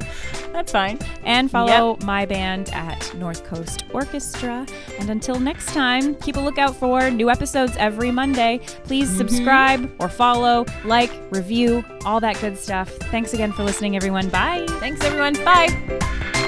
S3: That's fine.
S2: and follow my band at North Coast Orchestra. And until next time, keep a lookout for new episodes every Monday. Please mm-hmm. subscribe or follow, like, review, all that good stuff. Thanks again for listening, everyone. Bye.
S3: Thanks, everyone. Bye.